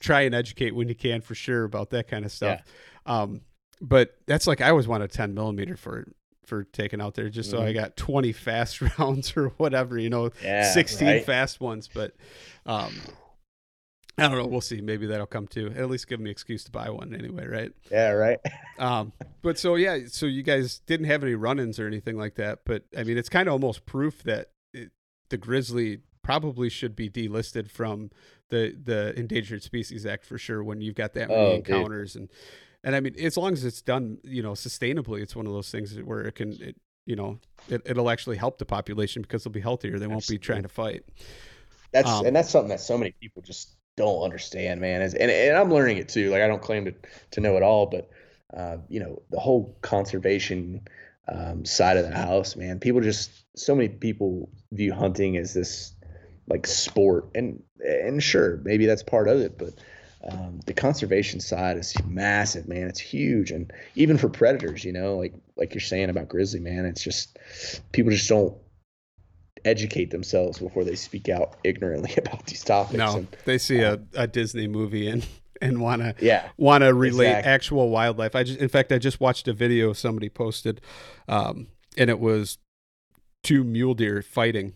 try and educate when you can for sure about that kind of stuff. Um, but that's like I always want a 10 millimeter for for taking out there just mm-hmm. so I mm-hmm. got 20 fast rounds or whatever, you know, yeah, 16 right? fast ones. But um, I don't know. We'll see. Maybe that'll come too. At least give me an excuse to buy one anyway, right? Yeah, right. um, but so yeah, so you guys didn't have any run-ins or anything like that. But I mean, it's kind of almost proof that it, the grizzly probably should be delisted from the the Endangered Species Act for sure. When you've got that many oh, encounters dude. and and I mean, as long as it's done, you know, sustainably, it's one of those things where it can, it, you know, it, it'll actually help the population because they'll be healthier. They won't be trying to fight. That's um, and that's something that so many people just don't understand, man. Is and, and I'm learning it too. Like I don't claim to to know it all, but uh, you know, the whole conservation um, side of the house, man. People just so many people view hunting as this like sport, and and sure, maybe that's part of it, but um, the conservation side is massive, man. It's huge, and even for predators, you know, like like you're saying about grizzly, man, it's just people just don't educate themselves before they speak out ignorantly about these topics. No, and, they see um, a, a Disney movie and and want to yeah want to relate exactly. actual wildlife. I just in fact I just watched a video somebody posted, um, and it was two mule deer fighting,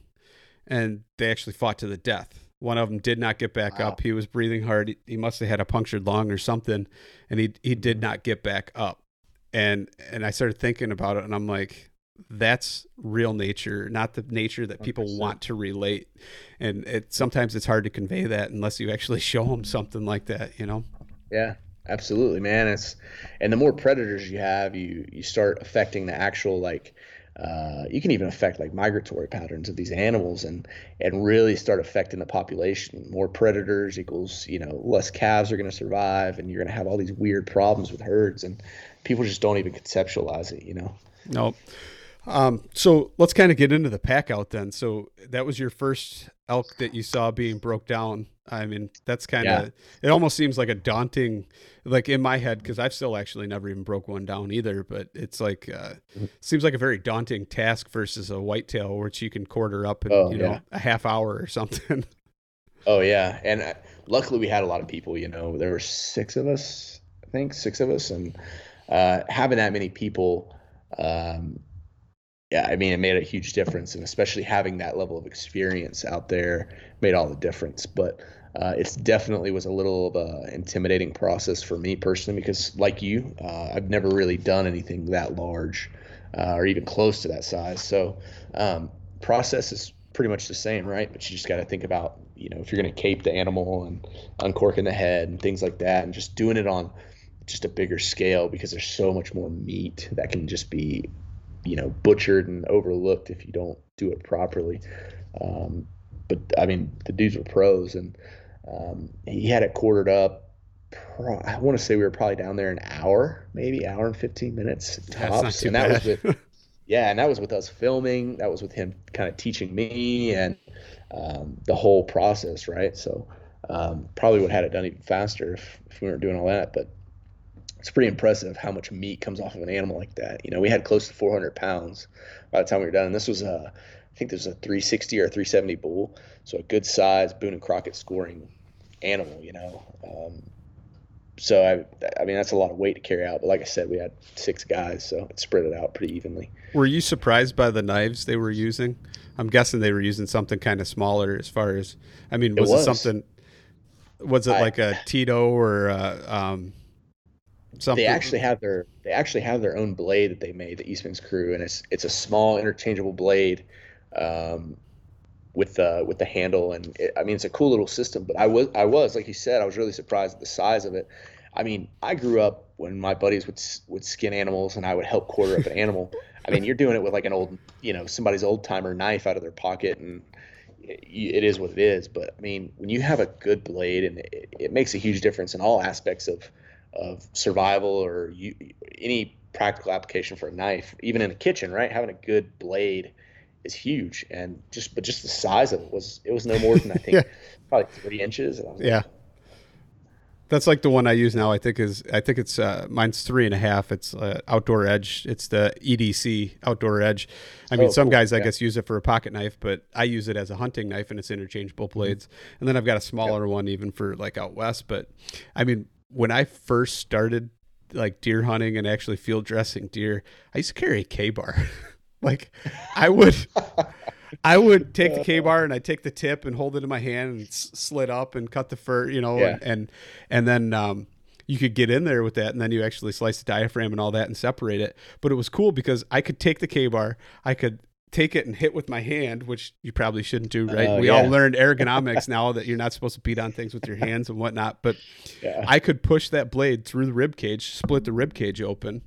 and they actually fought to the death One of them did not get back wow. up. He was breathing hard. He, he must have had a punctured lung or something, and he he did not get back up. And and I started thinking about it, and I'm like, that's real nature, not the nature that people 100%. want to relate. And it sometimes it's hard to convey that unless you actually show them something like that, you know? Yeah, absolutely, man. It's and the more predators you have, you you start affecting the actual like uh, you can even affect like migratory patterns of these animals and and really start affecting the population. More predators equals you know less calves are going to survive, and you're going to have all these weird problems with herds, and people just don't even conceptualize it. You know. Nope. Um, so let's kind of get into the pack out then. So that was your first elk that you saw being broke down. I mean, that's kind of, yeah. it almost seems like a daunting, like in my head, because I've still actually never even broke one down either, but it's like, uh, mm-hmm. seems like a very daunting task versus a whitetail, which you can quarter up in, oh, you know, yeah. a half hour or something. Oh, yeah. And uh, luckily we had a lot of people, you know, there were six of us, I think, six of us. And uh, having that many people, um, yeah, I mean, it made a huge difference, and especially having that level of experience out there made all the difference. But uh, it's definitely was a little of a intimidating process for me personally because, like you, uh, I've never really done anything that large uh, or even close to that size. So, um, process is pretty much the same, right? But you just got to think about, you know, if you're going to cape the animal and uncorking the head and things like that, and just doing it on just a bigger scale because there's so much more meat that can just be you know butchered and overlooked if you don't do it properly. Um, but I mean, the dudes were pros, and um, he had it quartered up. Pro- I want to say we were probably down there an hour, maybe hour and fifteen minutes tops, and that bad. was with yeah, and that was with us filming. That was with him kind of teaching me and um, the whole process, right? So um, probably would have had it done even faster if, if we weren't doing all that, but it's pretty impressive how much meat comes off of an animal like that. You know, we had close to 400 pounds by the time we were done. And this was a, I think this was a 360 or 370 bull, so a good size Boone and Crockett scoring animal. You know, um, so I, I mean that's a lot of weight to carry out. But like I said, we had six guys, so it spread it out pretty evenly. Were you surprised by the knives they were using? I'm guessing they were using something kind of smaller. As far as, I mean, was it, was. it something? Was it I, like a Tito or? A, um, Something. They actually have their they actually have their own blade that they made, the Eastman's crew, and it's it's a small interchangeable blade um, with the with the handle, and it, I mean it's a cool little system. But I was I was like you said, I was really surprised at the size of it. I mean, I grew up when my buddies would would skin animals, and I would help quarter up an animal. I mean, you're doing it with like an old, you know, somebody's old timer knife out of their pocket, and it is what it is. But I mean, when you have a good blade, and it, it makes a huge difference in all aspects of of survival or you, any practical application for a knife, even in a kitchen, right? Having a good blade is huge, and just but just the size of it was it was no more than I think yeah. probably three inches. yeah. Like, that's like the one I use now. I think is I think it's uh, mine's three and a half. It's uh, outdoor edge. It's the EDC outdoor edge. I mean, oh, some cool. guys I guess use it for a pocket knife, but I use it as a hunting knife, and it's interchangeable blades. Mm-hmm. And then I've got a smaller yep. one even for like out west. But I mean, when I first started like deer hunting and actually field dressing deer, I used to carry a Ka-Bar. like I would, I would take the Ka-Bar and I take the tip and hold it in my hand and s- slit up and cut the fur, you know, yeah. and, and, and then, um, you could get in there with that and then you actually slice the diaphragm and all that and separate it. But it was cool because I could take the Ka-Bar, I could take it and hit with my hand, which you probably shouldn't do, right? Uh, we yeah. all learned ergonomics now that you're not supposed to beat on things with your hands and whatnot. But yeah. I could push that blade through the rib cage, split the rib cage open,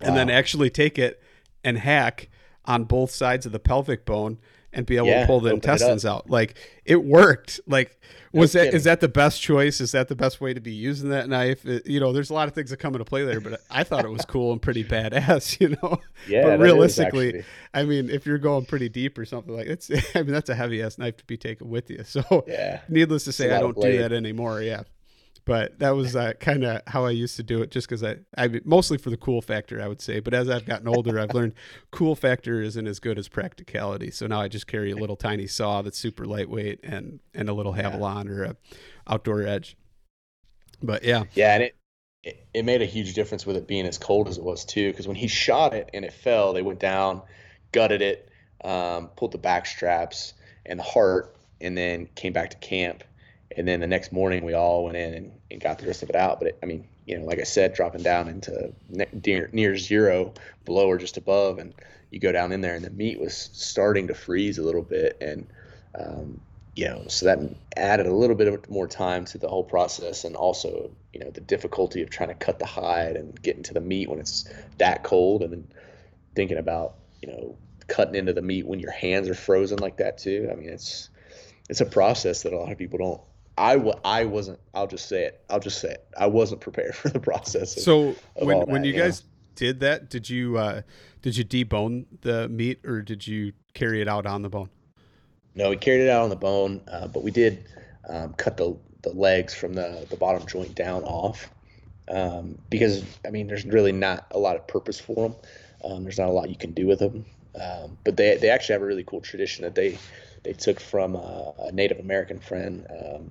wow. and then actually take it and hack on both sides of the pelvic bone and be able yeah, to pull the intestines out. Like it worked. Like was no that kidding. is that the best choice? Is that the best way to be using that knife? It, you know, there's a lot of things that come into play there, but I thought it was cool and pretty badass. You know, yeah. But realistically, I mean, if you're going pretty deep or something like it's, I mean, that's a heavy ass knife to be taken with you. So, yeah. Needless to say, I don't do that anymore. Yeah but that was uh, kind of how I used to do it, just because I, I mostly for the cool factor, I would say. But as I've gotten older, I've learned cool factor isn't as good as practicality. So now I just carry a little tiny saw that's super lightweight and and a little Havalon yeah. or a outdoor edge. But yeah, yeah, and it, it it made a huge difference with it being as cold as it was too. Because when he shot it and it fell, they went down, gutted it, um, pulled the back straps and the heart and then came back to camp. And then the next morning, we all went in and, and got the rest of it out. But it, I mean, you know, like I said, dropping down into near, near zero, below or just above, and you go down in there, and the meat was starting to freeze a little bit, and um, you know, so that added a little bit more time to the whole process, and also, you know, the difficulty of trying to cut the hide and getting to the meat when it's that cold, and then thinking about, you know, cutting into the meat when your hands are frozen like that too. I mean, it's it's a process that a lot of people don't. I w- I wasn't. I'll just say it. I'll just say it. I wasn't prepared for the process. Of, so when that, when you, you guys know? did that, did you uh, did you debone the meat or did you carry it out on the bone? No, we carried it out on the bone, uh, but we did um, cut the the legs from the the bottom joint down off um, because I mean, there's really not a lot of purpose for them. Um, there's not a lot you can do with them. Um, but they they actually have a really cool tradition that they they took from a, a Native American friend um,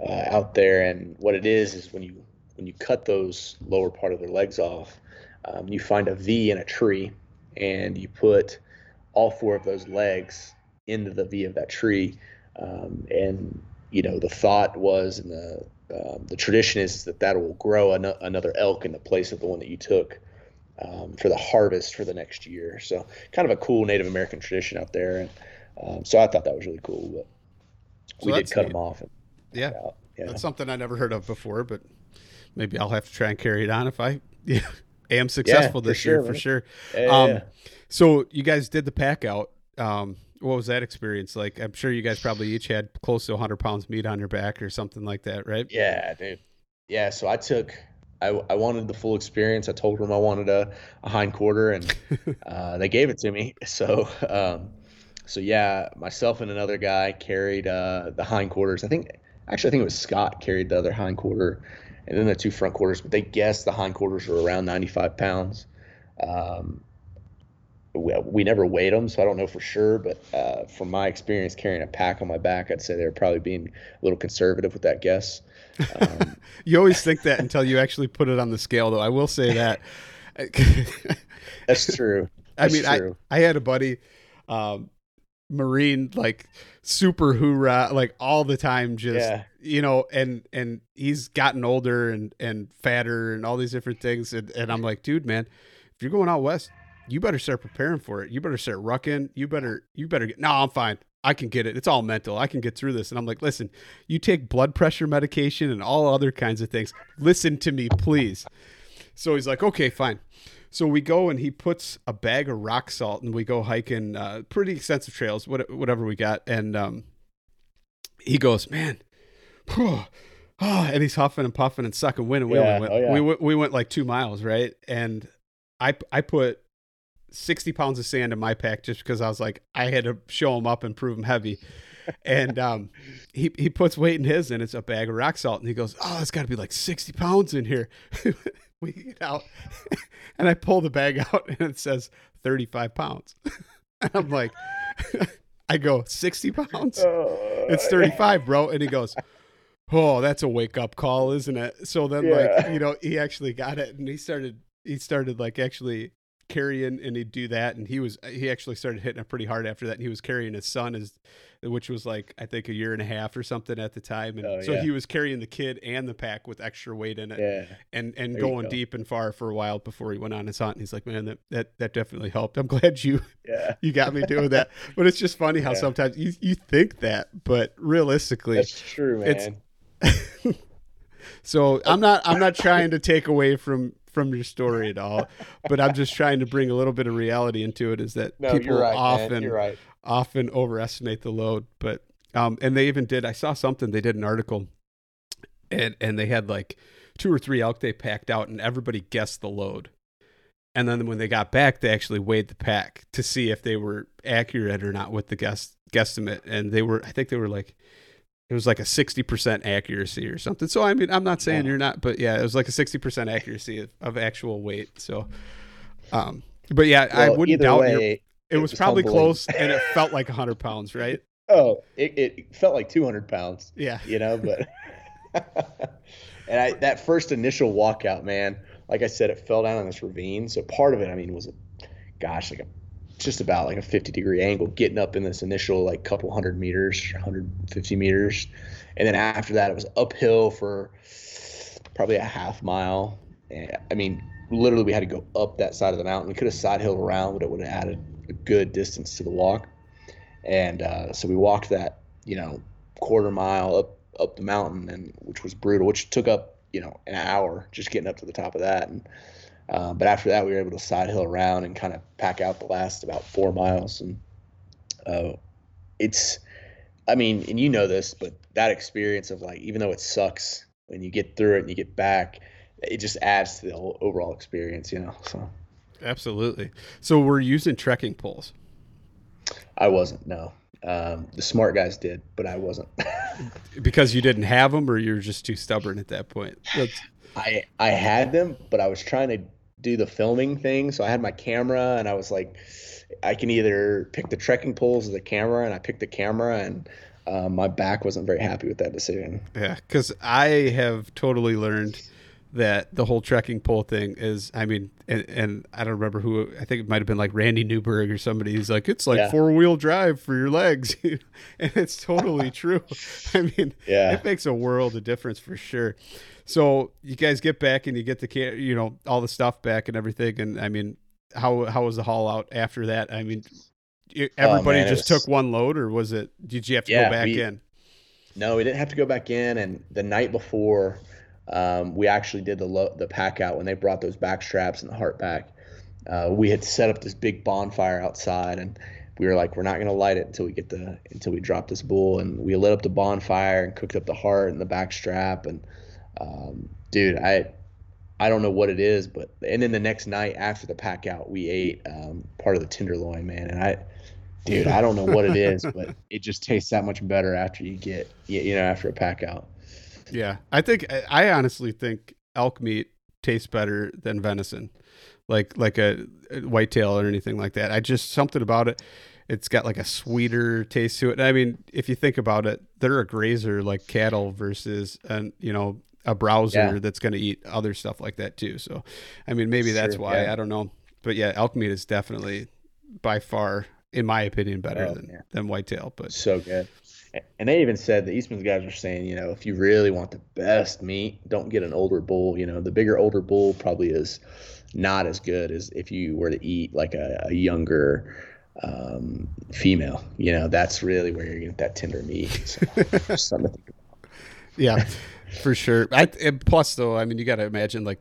uh, out there, and what it is is when you when you cut those lower part of their legs off, um, you find a V in a tree, and you put all four of those legs into the V of that tree, um, and you know the thought was and the um, the tradition is that that will grow an- another elk in the place of the one that you took um, for the harvest for the next year. So kind of a cool Native American tradition out there, and um, so I thought that was really cool. But So we did cut neat. them off. And, Yeah, yeah. that's something I never heard of before, but maybe I'll have to try and carry it on if I yeah, am successful for this sure, year for sure. Yeah, Um, yeah. So you guys did the pack out. Um, what was that experience like? I'm sure you guys probably each had close to 100 pounds meat on your back or something like that, right? Yeah, dude. Yeah, so I took, I, I wanted the full experience. I told them I wanted a, a hind quarter, and uh, they gave it to me. So, um, so yeah, myself and another guy carried uh, the hind quarters. I think, actually, I think it was Scott carried the other hind quarter, and then the two front quarters. But they guessed the hind quarters were around 95 pounds. Um, we, we never weighed them, so I don't know for sure. But uh, from my experience carrying a pack on my back, I'd say they were probably being a little conservative with that guess. Um, You always think that until you actually put it on the scale, though. I will say that. That's true. I mean, true. I, I had a buddy, um, Marine, like super hoorah, like all the time, just Yeah. you know, and and he's gotten older and and fatter and all these different things, and, and I'm like, dude, man, if you're going out west, you better start preparing for it. You better start rucking. You better you better get. No, I'm fine. I can get it. It's all mental. I can get through this. And I'm like, listen, you take blood pressure medication and all other kinds of things. Listen to me, please. So he's like, okay, fine. So we go and he puts a bag of rock salt and we go hiking uh, pretty extensive trails, whatever we got. And um, he goes, man, whew, ah," and he's huffing and puffing and sucking wind. And we, Yeah, went, oh, yeah. we, we went like two miles, right? And I, I put 60 pounds of sand in my pack just because I was like, I had to show him up and prove him heavy. and um, he, he puts weight in his and it's a bag of rock salt. And he goes, Oh, it's got to be like 60 pounds in here. we get out and I pull the bag out and it says 35 pounds. and I'm like, I go, 60 pounds? Uh, it's 35, bro. And he goes, Oh, that's a wake up call, isn't it? So then, like, you know, he actually got it and he started, he started like actually carrying and he'd do that. And he was, he actually started hitting it pretty hard after that. And he was carrying his son, as, which was like, I think a year and a half or something at the time. And Oh, so yeah. he was carrying the kid and the pack with extra weight in it Yeah. and and There going go. deep and far for a while before he went on his hunt. And he's like, man, that, that that definitely helped. I'm glad you Yeah. you got me doing that. But it's just funny how Yeah. sometimes you you think that, but realistically, That's true, man. So I'm not I'm not trying to take away from from your story at all, but I'm just trying to bring a little bit of reality into it. Is that no, people right, often. You're right. often overestimate the load. But um, and they even did. I saw something. They did an article, and and they had like two or three elk they packed out, and everybody guessed the load. And then when they got back, they actually weighed the pack to see if they were accurate or not with the guess guesstimate. And they were, I think they were like, it was like a sixty percent accuracy or something. So I mean, I'm not saying Wow. you're not, but yeah, it was like a sixty percent accuracy of, of actual weight. So, um, but yeah, I wouldn't doubt your it, it was, was probably humbling. close and it felt like 100 pounds right Oh, it, it felt like 200 pounds, yeah you know, but and I that first initial walkout, man, like I said, it fell down in this ravine. So part of it, I mean, was a gosh, like a just about like a 50 degree angle, getting up in this initial like couple hundred meters, 150 meters, and then after that it was uphill for probably a half mile. I mean, literally we had to go up that side of the mountain. We could have side around, but it would have added a good distance to the walk. And uh, so we walked that, you know, quarter mile up up the mountain, and which was brutal, which took up you know an hour just getting up to the top of that. And uh, but after that, we were able to side hill around and kind of pack out the last about four miles. And uh, it's, I mean, and you know this, but that experience of like, even though it sucks when you get through it and you get back, it just adds to the overall experience, you know. So absolutely. So we're using trekking poles. I wasn't. No, um, the smart guys did, but I wasn't. because you didn't have them, or you're just too stubborn at that point. That's... I I had them, but I was trying to do the filming thing, so I had my camera, and I was like, I can either pick the trekking poles or the camera, and I picked the camera, and uh, my back wasn't very happy with that decision. Yeah, because I have totally learned that the whole trekking pole thing is i mean and, and, i don't remember who i think it might have been like randy newberg or somebody he's like it's like yeah. four-wheel drive for your legs and it's totally true i mean yeah it makes a world of difference for sure so you guys get back and you get the you know all the stuff back and everything and i mean how how was the haul out after that i mean everybody oh, man, just was... took one load or was it did you have to yeah, go back we, in no we didn't have to go back in and the night before um, we actually did the lo- the pack out when they brought those back straps and the heart back. Uh, we had set up this big bonfire outside, and we were like, we're not gonna light it until we get the until we drop this bull. And we lit up the bonfire and cooked up the heart and the back strap. And um, dude, I I don't know what it is, but and then the next night after the pack out, we ate um, part of the tenderloin, man. And I, dude, I don't know what it is, but it just tastes that much better after you get you know after a pack out. Yeah, I think I honestly think elk meat tastes better than venison, like like a, a whitetail or anything like that. I just something about it. It's got like a sweeter taste to it. I mean, if you think about it, they're a grazer like cattle versus an you know a browser yeah. that's going to eat other stuff like that too. So, I mean, maybe sure, that's why yeah. I don't know. But yeah, elk meat is definitely by far, in my opinion, better oh, than yeah. than whitetail. But so good. And they even said the Eastman's guys were saying, you know, if you really want the best meat, don't get an older bull. You know, the bigger older bull probably is not as good as if you were to eat like a, a younger um, female. You know, that's really where you're get that tender meat. So, something to think about. Yeah, for sure. I, plus, though, I mean, you got to imagine like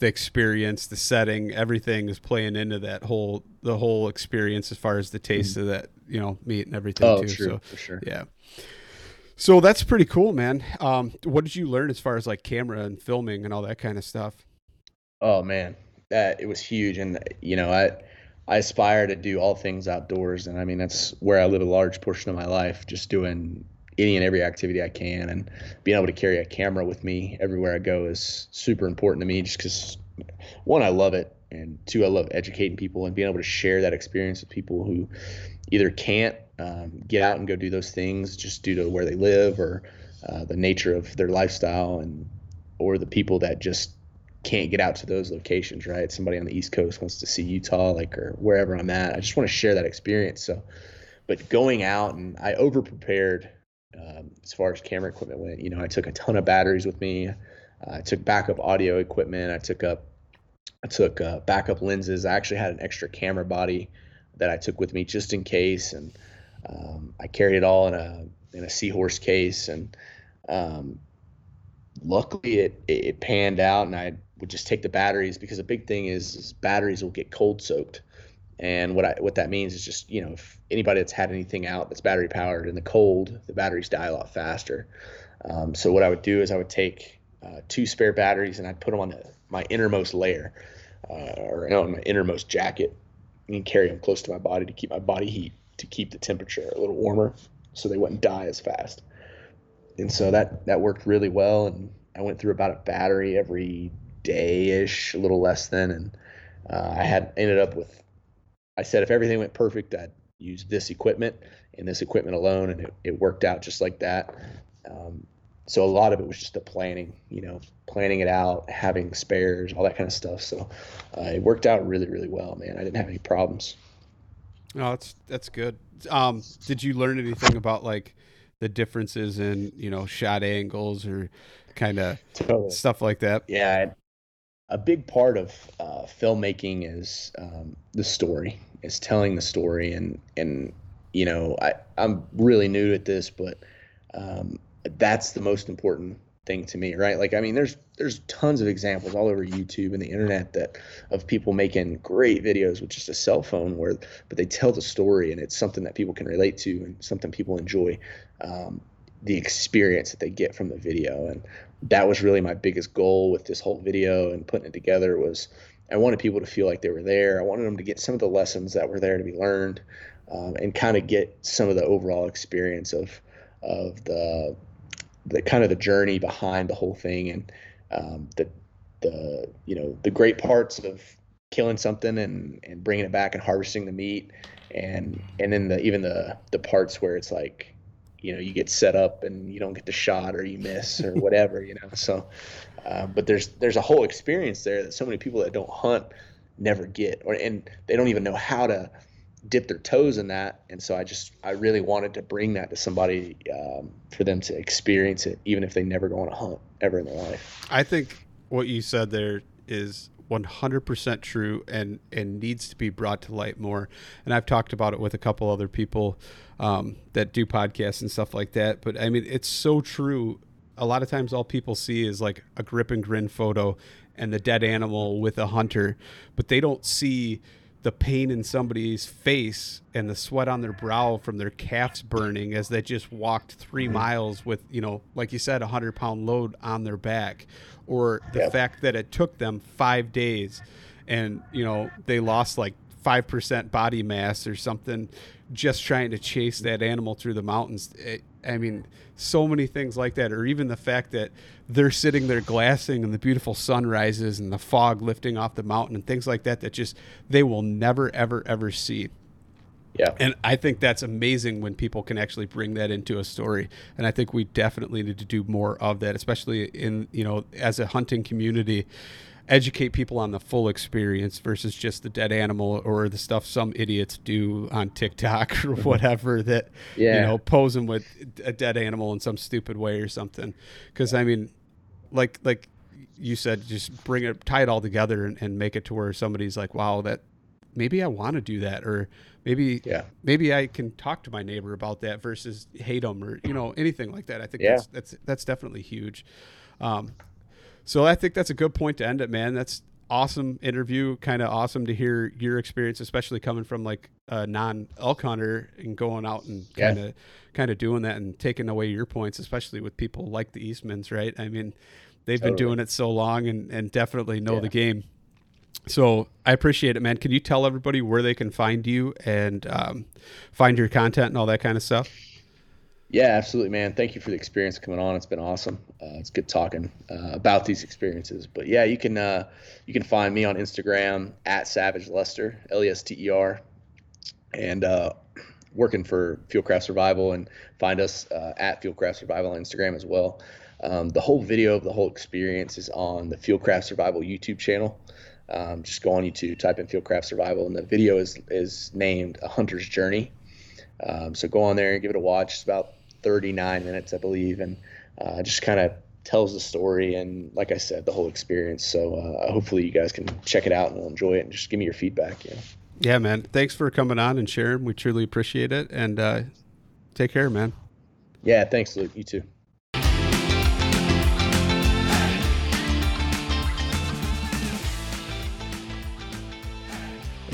the experience, the setting, everything is playing into that whole the whole experience as far as the taste mm-hmm. of that you know meat and everything oh, too. True, so for sure. Yeah. So that's pretty cool, man. Um, what did you learn as far as like camera and filming and all that kind of stuff? Oh man, that it was huge, and you know I I aspire to do all things outdoors, and I mean that's where I live a large portion of my life, just doing any and every activity I can, and being able to carry a camera with me everywhere I go is super important to me. Just because one, I love it, and two, I love educating people and being able to share that experience with people who either can't um, get out and go do those things just due to where they live or uh, the nature of their lifestyle, and or the people that just can't get out to those locations. Right, somebody on the East Coast wants to see Utah, like or wherever I'm at. I just want to share that experience. So, but going out and I over prepared um, as far as camera equipment went. You know, I took a ton of batteries with me. Uh, I took backup audio equipment. I took up, I took uh, backup lenses. I actually had an extra camera body that I took with me just in case, and um, I carried it all in a in a seahorse case. And um, luckily, it, it, panned out, and I would just take the batteries because a big thing is, is batteries will get cold soaked. And what I what that means is just you know if anybody that's had anything out that's battery powered in the cold, the batteries die a lot faster. Um, so what I would do is I would take uh, two spare batteries and I'd put them on the, my innermost layer uh, or no, my innermost jacket and carry them close to my body to keep my body heat to keep the temperature a little warmer so they wouldn't die as fast. And so that that worked really well and I went through about a battery every day ish, a little less than, and uh, I had ended up with I said if everything went perfect, I'd use this equipment and this equipment alone, and it, it worked out just like that. Um, so a lot of it was just the planning, you know, planning it out, having spares, all that kind of stuff. So uh, it worked out really, really well, man. I didn't have any problems. Oh, that's that's good. Um, did you learn anything about like the differences in you know shot angles or kind of Totally. stuff like that? Yeah, a big part of uh, filmmaking is um, the story, is telling the story, and and you know I I'm really new at this, but um, that's the most important thing to me, right? Like I mean, there's there's tons of examples all over YouTube and the internet that of people making great videos with just a cell phone, where but they tell the story, and it's something that people can relate to and something people enjoy. Um, the experience that they get from the video and that was really my biggest goal with this whole video and putting it together was i wanted people to feel like they were there. I wanted them to get some of the lessons that were there to be learned um, and kind of get some of the overall experience of of the the kind of the journey behind the whole thing and um, the the you know the great parts of killing something and and bringing it back and harvesting the meat. And and then the even the the parts where it's like you know you get set up and you don't get the shot or you miss or whatever you know? So uh, but there's there's a whole experience there that so many people that don't hunt never get or and they don't even know how to dip their toes in that and so i just i really wanted to bring that to somebody um, for them to experience it even if they never go on a hunt ever in their life I think what you said there is 100% true and and needs to be brought to light more. And I've talked about it with a couple other people um, that do podcasts and stuff like that. But I mean, it's so true. A lot of times, all people see is like a grip and grin photo and the dead animal with a hunter, but they don't see the pain in somebody's face and the sweat on their brow from their calves burning as they just walked 3 mm-hmm. miles with you know like you said a hundred pound load on their back or the Yep. fact that it took them five days and you know they lost like 5% body mass or something just trying to chase that animal through the mountains It- i mean so many things like that or even the fact that they're sitting there glassing and the beautiful sunrises and the fog lifting off the mountain and things like that that just they will never ever ever see. Yeah. And I think that's amazing when people can actually bring that into a story. And I think we definitely need to do more of that, especially in, you know, as a hunting community, educate people on the full experience versus just the dead animal or the stuff some idiots do on TikTok or whatever that, you know, posing with a dead animal in some stupid way or something. Cause I mean, like, like you said, just bring it, tie it all together and, and make it to where somebody's like, wow, that maybe I want to do that. Or, maybe Yeah. maybe I can talk to my neighbor about that versus hate them or you know anything like that. I think Yeah. that's that's that's definitely huge. Um, so I think that's a good point to end it, man. That's awesome interview. Kind of awesome to hear your experience, especially coming from like a non elk hunter and going out and kind of kind of doing that and taking away your points, especially with people like the Eastmans, right? I mean, they've been doing it so long and and definitely know Yeah. the game. So I appreciate it, man. Can you tell everybody where they can find you and um, find your content and all that kind of stuff? Yeah, absolutely, man. Thank you for the experience coming on. It's been awesome. Uh, it's good talking uh, about these experiences. But yeah, you can uh, you can find me on Instagram at Savage Lester, L E S T E R, and uh, working for Fieldcraft Survival, and find us uh, at Fieldcraft Survival on Instagram as well. Um, the whole video of the whole experience is on the Fieldcraft Survival YouTube channel. Um, just go on YouTube, type in Fieldcraft Survival, and the video is is named A Hunter's Journey. Um, so go on there and give it a watch. It's about 39 minutes, I believe, and uh, just kind of tells the story and, like I said, the whole experience. So uh, hopefully you guys can check it out and enjoy it and just give me your feedback. Know? Yeah, man. Thanks for coming on and sharing. We truly appreciate it. And uh, take care, man. Yeah, thanks, Luke. You too.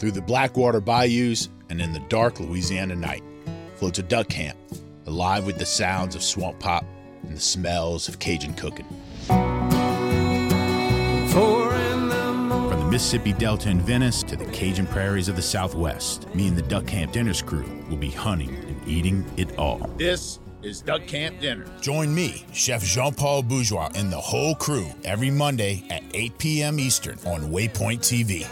Through the Blackwater bayous and in the dark Louisiana night floats a duck camp, alive with the sounds of swamp pop and the smells of Cajun cooking. From the Mississippi Delta in Venice to the Cajun prairies of the Southwest, me and the Duck Camp Dinners crew will be hunting and eating it all. This is Duck Camp Dinner. Join me, Chef Jean Paul Bourgeois, and the whole crew every Monday at 8 p.m. Eastern on Waypoint TV.